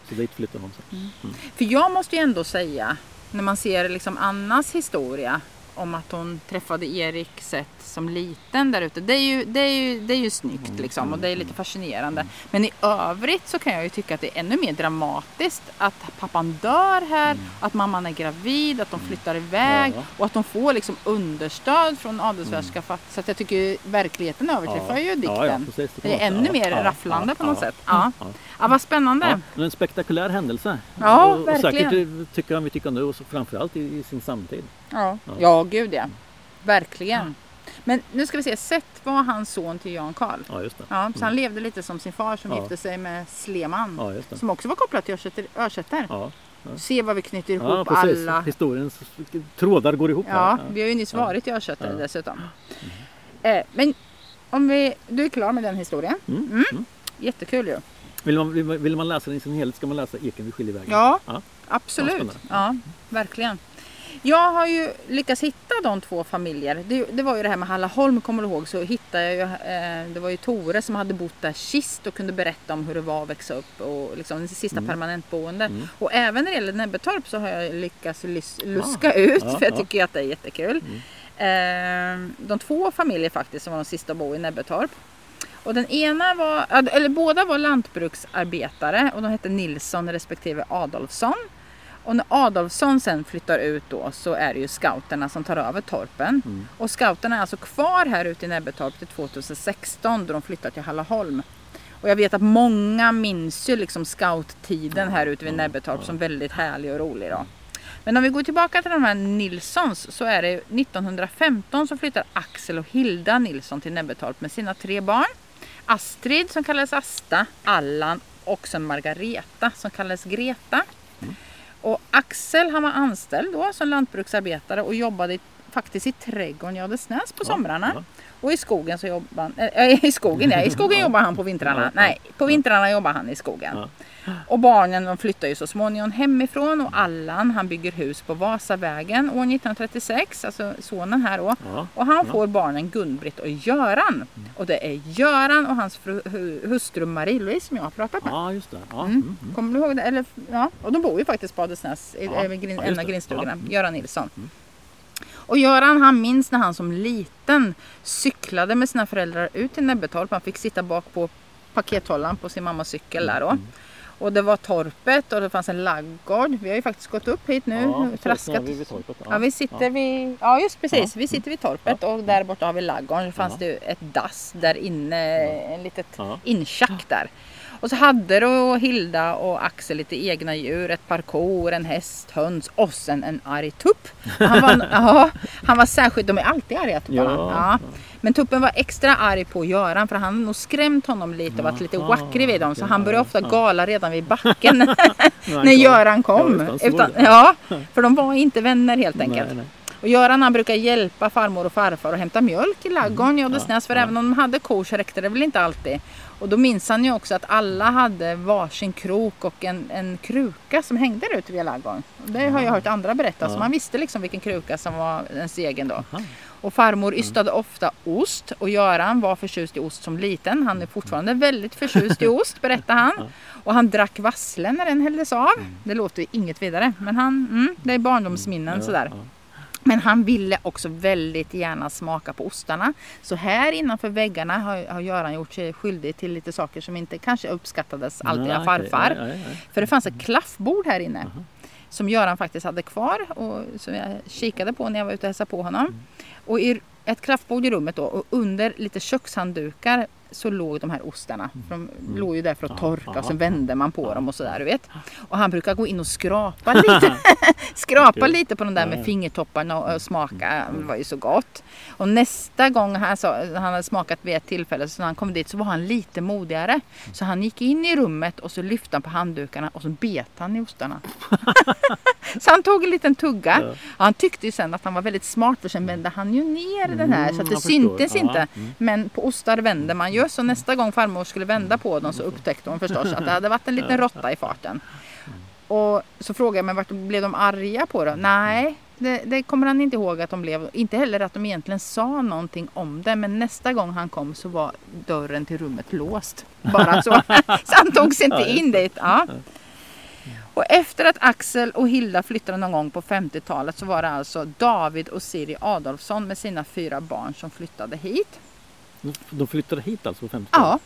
Så dit flyttar hon sen. För jag måste ju ändå säga, när man ser liksom Annas historia om att hon träffade Erik sett som liten där ute. Det är ju, det är ju, det är ju snyggt Mm, liksom och det är lite fascinerande. Men i övrigt så kan jag ju tycka att det är ännu mer dramatiskt att pappan dör här, att mamman är gravid, att de flyttar iväg Mm. Och att de får liksom understöd från adelsvärdska fatt. Så att jag tycker verkligheten överträffar ju dikten. Precis, det man är ännu mer rafflande på något sätt. Ja. ja. Vad spännande. Ja, en spektakulär händelse. Ja, och, och verkligen. säkert tycker han vi tycker nu och framförallt i, i sin samtid. Ja, Ja. ja gud ja. Verkligen. Men nu ska vi se, Seth var hans son till Jan Karl. Ja just det. Ja, så han levde lite som sin far som Ja. gifte sig med Sleman. Ja. Som också var kopplad till Örsätter. Ja, Se vad vi knyter ja ihop precis. alla. Historiens trådar går ihop. Ja, vi har ju nyss Ja. varit i Örsätter Ja. dessutom. Eh, men om vi, du är klar med den historien? Mm. Mm. Mm. Jättekul ju. Vill, man, vill, man, vill man läsa den i sin helhet ska man läsa Eken vid skiljevägen. Ja, Ja. absolut. Ja, verkligen. Jag har ju lyckats hitta de två familjer. Det, det var ju det här med Hallaholm, kommer du ihåg, så hittade jag ju, eh, det var ju Tore som hade bott där sist och kunde berätta om hur det var att växa upp och liksom det sista permanentboende. Mm. Och även när det gäller Nebbetorp så har jag lyckats lys- luska ut Ja, för jag ja. tycker att det är jättekul. Eh, de två familjer faktiskt som var de sista att bo i Nebbetorp. Och den ena var, eller båda var lantbruksarbetare och de hette Nilsson respektive Adolfsson. Och när Adolfsson sen flyttar ut då så är det ju scouterna som tar över torpen. Mm. Och scouterna är alltså kvar här ute i Nebbetorp till 2016 då de flyttar till Hallaholm. Och jag vet att många minns ju liksom scouttiden här ute vid Nebbetorp som väldigt härlig och rolig då. Men om vi går tillbaka till de här Nilssons så är det 1915 så flyttar Axel och Hilda Nilsson till Nebbetorp med sina tre barn. Astrid som kallades Asta, Allan och sen Margareta som kallades Greta. Och Axel han var anställd då som lantbruksarbetare och jobbade i, faktiskt i trädgården i Adelsnäs på somrarna. ja. Och i skogen så jobbar han, äh, i skogen ja, i skogen jobbar han på vintrarna. Ja, ja. Nej, på vintrarna jobbar han i skogen. Ja. Och barnen de flyttar ju så småningom hemifrån och Allan han bygger hus på Vasavägen år 1936, alltså sonen här då. Ja. Och han får barnen Gun-Britt och Göran. Och det är Göran och hans fru, hu, hustru Marie-Louise som jag har pratat med. ja, just det. Ja. Mm. Mm. Mm. Kommer du ihåg det? Eller, ja. Och de bor ju faktiskt på Adelsnäs, i Ja, ja, ja, en av grindstugorna. Ja. Mm. Göran Nilsson. Och Göran han minns när han som liten cyklade med sina föräldrar ut till Nebbetorp. Han fick sitta bak på pakethållaren på sin mammas cykel där Mm. då. Och det var torpet och det fanns en laggård. Vi har ju faktiskt gått upp hit nu. Ja, traskat. vi vid torpet. Ja. Ja, vi sitter vid, ja just precis, Ja. vi sitter vid torpet och där borta har vi laggården. Så fanns Ja. det ett dass där inne, en litet Ja. inschack där. Och så hade då Hilda och Axel lite egna djur, ett par kor, en häst, höns och sen en arg tupp. Han var, ja, han var särskilt, de är alltid arga tupparna. Ja. Ja. Men tuppen var extra arg på Göran för han hade nog skrämt honom lite och varit lite wackrig vid dem. Så han började ofta gala redan vid backen när. Göran kom. Utan, ja, för de var inte vänner helt enkelt. Nej, nej. Och Göran han brukar hjälpa farmor och farfar att hämta mjölk i ladugården i Adelsnäs. För ja. även om de hade kor så räckte det väl inte alltid. Och då minns han ju också att alla hade varsin krok och en, en kruka som hängde där ute vid ladugården. Det har jag hört andra berätta. Så Ja. man visste liksom vilken kruka som var ens egen då. Aha. Och farmor ystade ofta ost och Göran var förtjust i ost som liten. Han är fortfarande väldigt förtjust i ost berättar han. Och han drack vasslen när den hälldes av. Det låter ju inget vidare. Men han, mm, det är barndomsminnen Ja, sådär. ja. Men han ville också väldigt gärna smaka på ostarna. Så här innanför väggarna har, har Göran gjort sig skyldig till lite saker som inte kanske uppskattades alltid av farfar. Nej, nej, nej. För det fanns ett klaffbord här inne. Som Göran faktiskt hade kvar och som jag kikade på när jag var ute och hälsade på honom. Och i ett klaffbord i rummet då och under lite kökshanddukar så låg de här ostarna. För de låg ju där för att Mm. Torka och sen vände man på dem och sådär du vet. Och han brukar gå in och skrapa lite. skrapa lite på de där med fingertopparna och smaka. Det var ju så gott. Och nästa gång han, sa, han hade smakat vid ett tillfälle så när han kom dit så var han lite modigare. Så han gick in i rummet och så lyfte han på handdukarna och så bet han i ostarna. så han tog en liten tugga. Ja. Han tyckte ju sen att han var väldigt smart för sen vände han ju ner den här så att det förstår. syntes inte. mm. Men på ostar vänder man ju så nästa gång farmor skulle vända på dem så upptäckte hon förstås att det hade varit en liten råtta i farten. Och så frågade jag men vart blev de arga på då? Nej, det, det kommer han inte ihåg att de blev. Inte heller att de egentligen sa någonting om det. Men nästa gång han kom så var dörren till rummet låst. Bara så. så han tog sig inte in dit. Ja. Och efter att Axel och Hilda flyttade någon gång på 50-talet så var det alltså David och Siri Adolfsson med sina fyra barn som flyttade hit. De- De flyttade hit alltså på 50 Ja,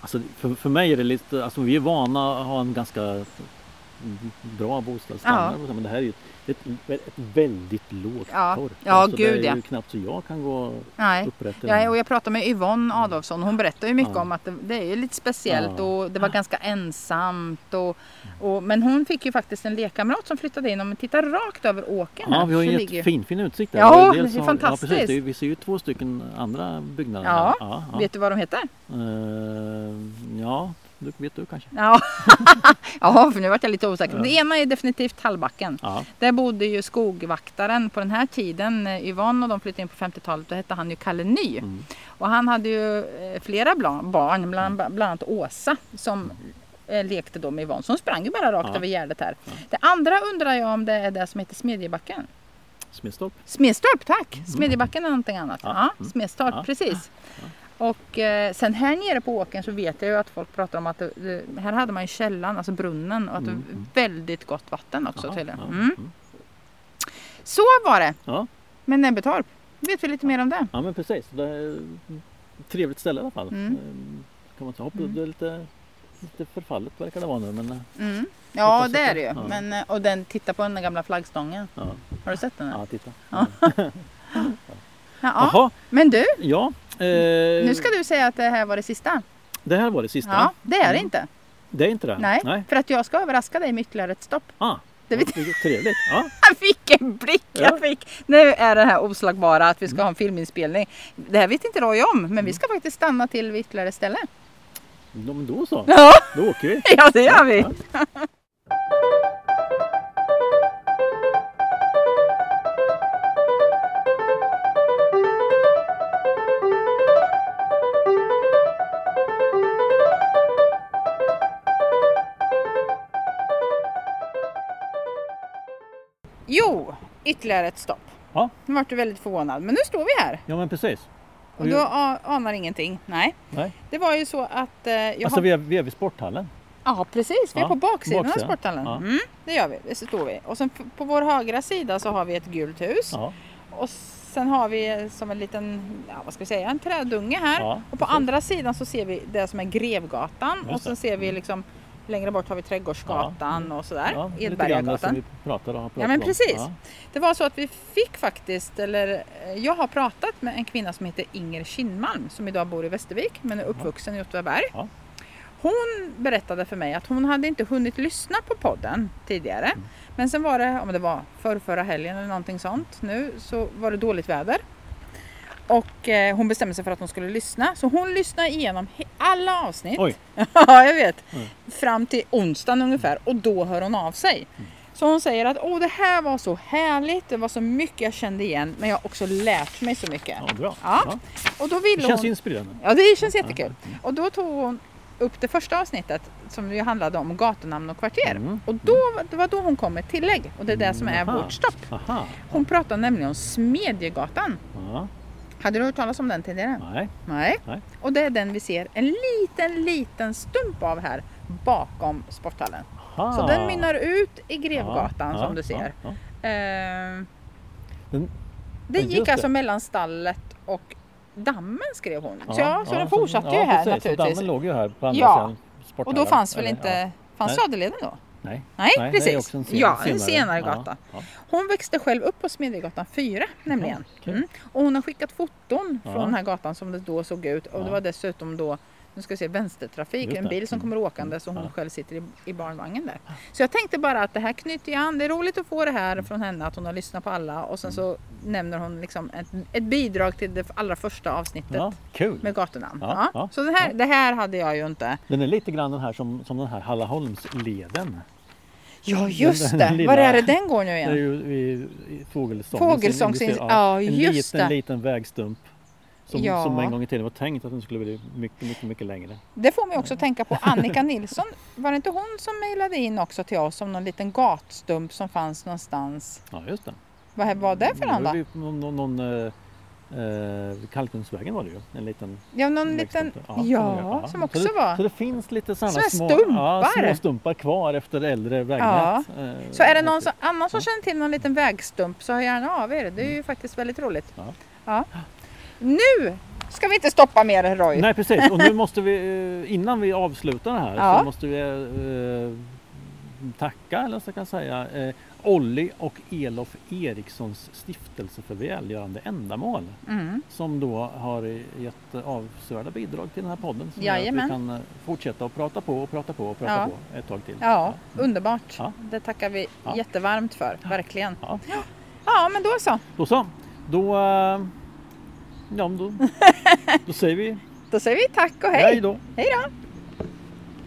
Alltså, för, för mig är det lite, alltså vi är vana att ha en ganska bra bostadsstandard. Men det här är ju ett, ett väldigt lågt Ja. torp. Ja, alltså, gud, det är ja. ju knappt så jag kan gå nej. upprätt. Ja, och jag pratade med Yvonne Adolfsson och hon berättade ju mycket Ja. om att det, det är lite speciellt Ja. och det var ganska ensamt. Och, och, men hon fick ju faktiskt en lekkamrat som flyttade in och man tittar rakt över åkern. Ja, vi har ju en fin, fin utsikt där. Ja, det är har- fantastiskt. Ja, precis. Vi ser ju två stycken andra byggnader. Ja, ja, ja. Vet du vad de heter? Eh, ja du, vet du kanske? Ja, ja för nu vart jag lite osäker. Det ena är definitivt Tallbacken. Ja, Där bodde ju skogvaktaren på den här tiden. eh, Yvonne och de flyttade in på 50-talet. Då hette han ju Kalle Ny. Mm. Och han hade ju eh, flera barn, bland, bland annat Åsa som eh, lekte då med Yvonne. Så hon sprang ju bara rakt Ja. över gärdet här. Det andra undrar jag om det är det som heter Smedjebacken. Smedstorp. Smedstorp, tack! Smedjebacken är någonting annat. Ja. Ja, Mm. Smedstorp, Ja. precis. Och eh, sen här nere på åkern så vet jag ju att folk pratar om att det, det, här hade man ju källan, alltså brunnen och att det Mm, var mm. väldigt gott vatten också tydligen. Mm. mm. Så var det Ja. med Nebbetorp. Vet vi lite mer om det? ja, men precis. Det är ett trevligt ställe i alla fall. Mm. Eh, Kan man säga. Mm. det är lite, lite förfallet verkar det vara nu. Men eh, Mm. Ja det är det ju. det- ja. Men, eh, och den, titta på den gamla flaggstången. ja, Har du sett den? ja titta. Ja. Ja. Jaha, Men du, ja. Eh, nu ska du säga att det här var det sista. Det här var det sista. Ja, det är det Mm. inte. Det är inte det? Nej, Nej. för att jag ska överraska dig med ytterligare ett stopp. Ah, Det vet- trevligt. Ja. Vilken blick jag Ja. fick! Nu är det här oslagbara att vi ska ha en filminspelning. Det här vet inte Roy om, men vi ska faktiskt stanna till vid ytterligare ställe. Ja, men då så. Ja, Då åker vi. ja det gör vi! Jo, ytterligare ett stopp. Ja. Nu vart du väldigt förvånad, men nu står vi här. Ja men precis. Och du a- anar ingenting? Nej. Nej. Det var ju så att eh, jag Alltså har... vi är, vi är vid sporthallen. Ja precis, vi är Ja, på baksidan baksidan. av sporthallen. Ja. Mm, det gör vi, det står vi. Och sen på vår högra sida så har vi ett gult hus. Ja. Och sen har vi som en liten, ja, vad ska vi säga, en trädunge här. Och på precis. andra sidan så ser vi det som är Grevgatan. Just och sen det. ser vi liksom längre bort har vi Trädgårdsgatan och sådär. Ja, lite Edbergagatan. vi pratade, Ja men precis. Ja. Det var så att vi fick faktiskt, eller eh, jag har pratat med en kvinna som heter Inger Kinnmalm som idag bor i Västervik men är uppvuxen i Åtvidaberg. Ja. Hon berättade för mig att hon hade inte hunnit lyssna på podden tidigare. Mm. Men sen var det, om det var för förra helgen eller någonting sånt nu, så var det dåligt väder. Och eh, hon bestämde sig för att hon skulle lyssna. Så hon lyssnade igenom alla avsnitt. Oj. ja, jag vet. Mm. Fram till onsdagen ungefär och då hör hon av sig. Så hon säger att Åh, det här var så härligt, det var så mycket jag kände igen men jag har också lärt mig så mycket. Ja, bra. Ja. Ja. Och då Det ville känns hon... inspirerande. Ja, det känns jättekul. Och då tog hon upp det första avsnittet som ju handlade om gatunamn och kvarter. Mm. Och då, det var då hon kom med ett tillägg och det är det som är Aha. vårt stopp. Aha. Hon pratade nämligen om Smedjegatan. Ja. Hade du hört talas om den tidigare? Nej. Nej. Nej. Och det är den vi ser en liten, liten stump av här bakom sporthallen. Aha. Så den mynnar ut i Grevgatan Ja, som du ja, ser. ja. Eh, Den- det gick det. alltså mellan stallet och dammen skrev hon. så, ja, så den så- fortsatte ja, ju här. Så naturligtvis. Dammen låg ju här på andra Ja. sidan Och sporthallen. då fanns väl inte, fanns. Söderleden då? Nej, Nej, är precis. en sen- ja, en senare. senare Ja, gata. ja. Hon växte själv upp på Smedjegatan 4 nämligen. Okej. mm. Och hon har skickat foton från den här gatan som det då såg ut. Och det var dessutom då nu ska vi se, vänstertrafik, en bil som Mm. kommer åkande så hon själv sitter i, i barnvagnen där. Så jag tänkte bara att det här knyter ju an. Det är roligt att få det här från henne att hon har lyssnat på alla och sen så nämner hon liksom ett, ett bidrag till det allra första avsnittet Ja, kul! med gatunamn. Ja, Ja, Så det här, det här hade jag ju inte. Den är lite grann den här som, som den här Hallaholmsleden. Ja just den det, lilla- var är det den går nu Det är igen? ju i fågelsång. Ni ser- ja, en just liten, det. liten vägstump. Som, Ja. som en gång i tiden var tänkt att den skulle bli mycket, mycket, mycket längre. Det får mig också tänka på Annika Nilsson. Var det inte hon som mejlade in också till oss om någon liten gatstump som fanns någonstans? Ja, just det. Vad var det för någon var då? Någon, någon, någon eh, Kalkungsvägen var det ju. En liten Ja, någon liten, vägstump. ja, som Så också det, var. Så det finns lite sådana små, stumpar. Ja, små stumpar kvar efter äldre vägnät. Eh, Så är det någon som, annan som känner till någon liten vägstump så hör gärna av er. Det är ju faktiskt väldigt roligt. Ja. Ja. Nu ska vi inte stoppa mer Roy. Nej precis och nu måste vi eh, innan vi avslutar det här Ja. så måste vi eh, tacka eller så kan jag säga eh, Olli och Elof Erikssons stiftelse för välgörande ändamål Mm. som då har gett avsevärda bidrag till den här podden som gör att vi Jajamän. kan eh, fortsätta att prata på och prata på och prata Ja. på ett tag till. Ja, underbart. Ja. Det tackar vi Ja. jättevarmt för, verkligen. Ja. Ja, men då så. Då så, då, eh, ja, då, då säger vi Då säger vi tack och hej hej. då. Hej då.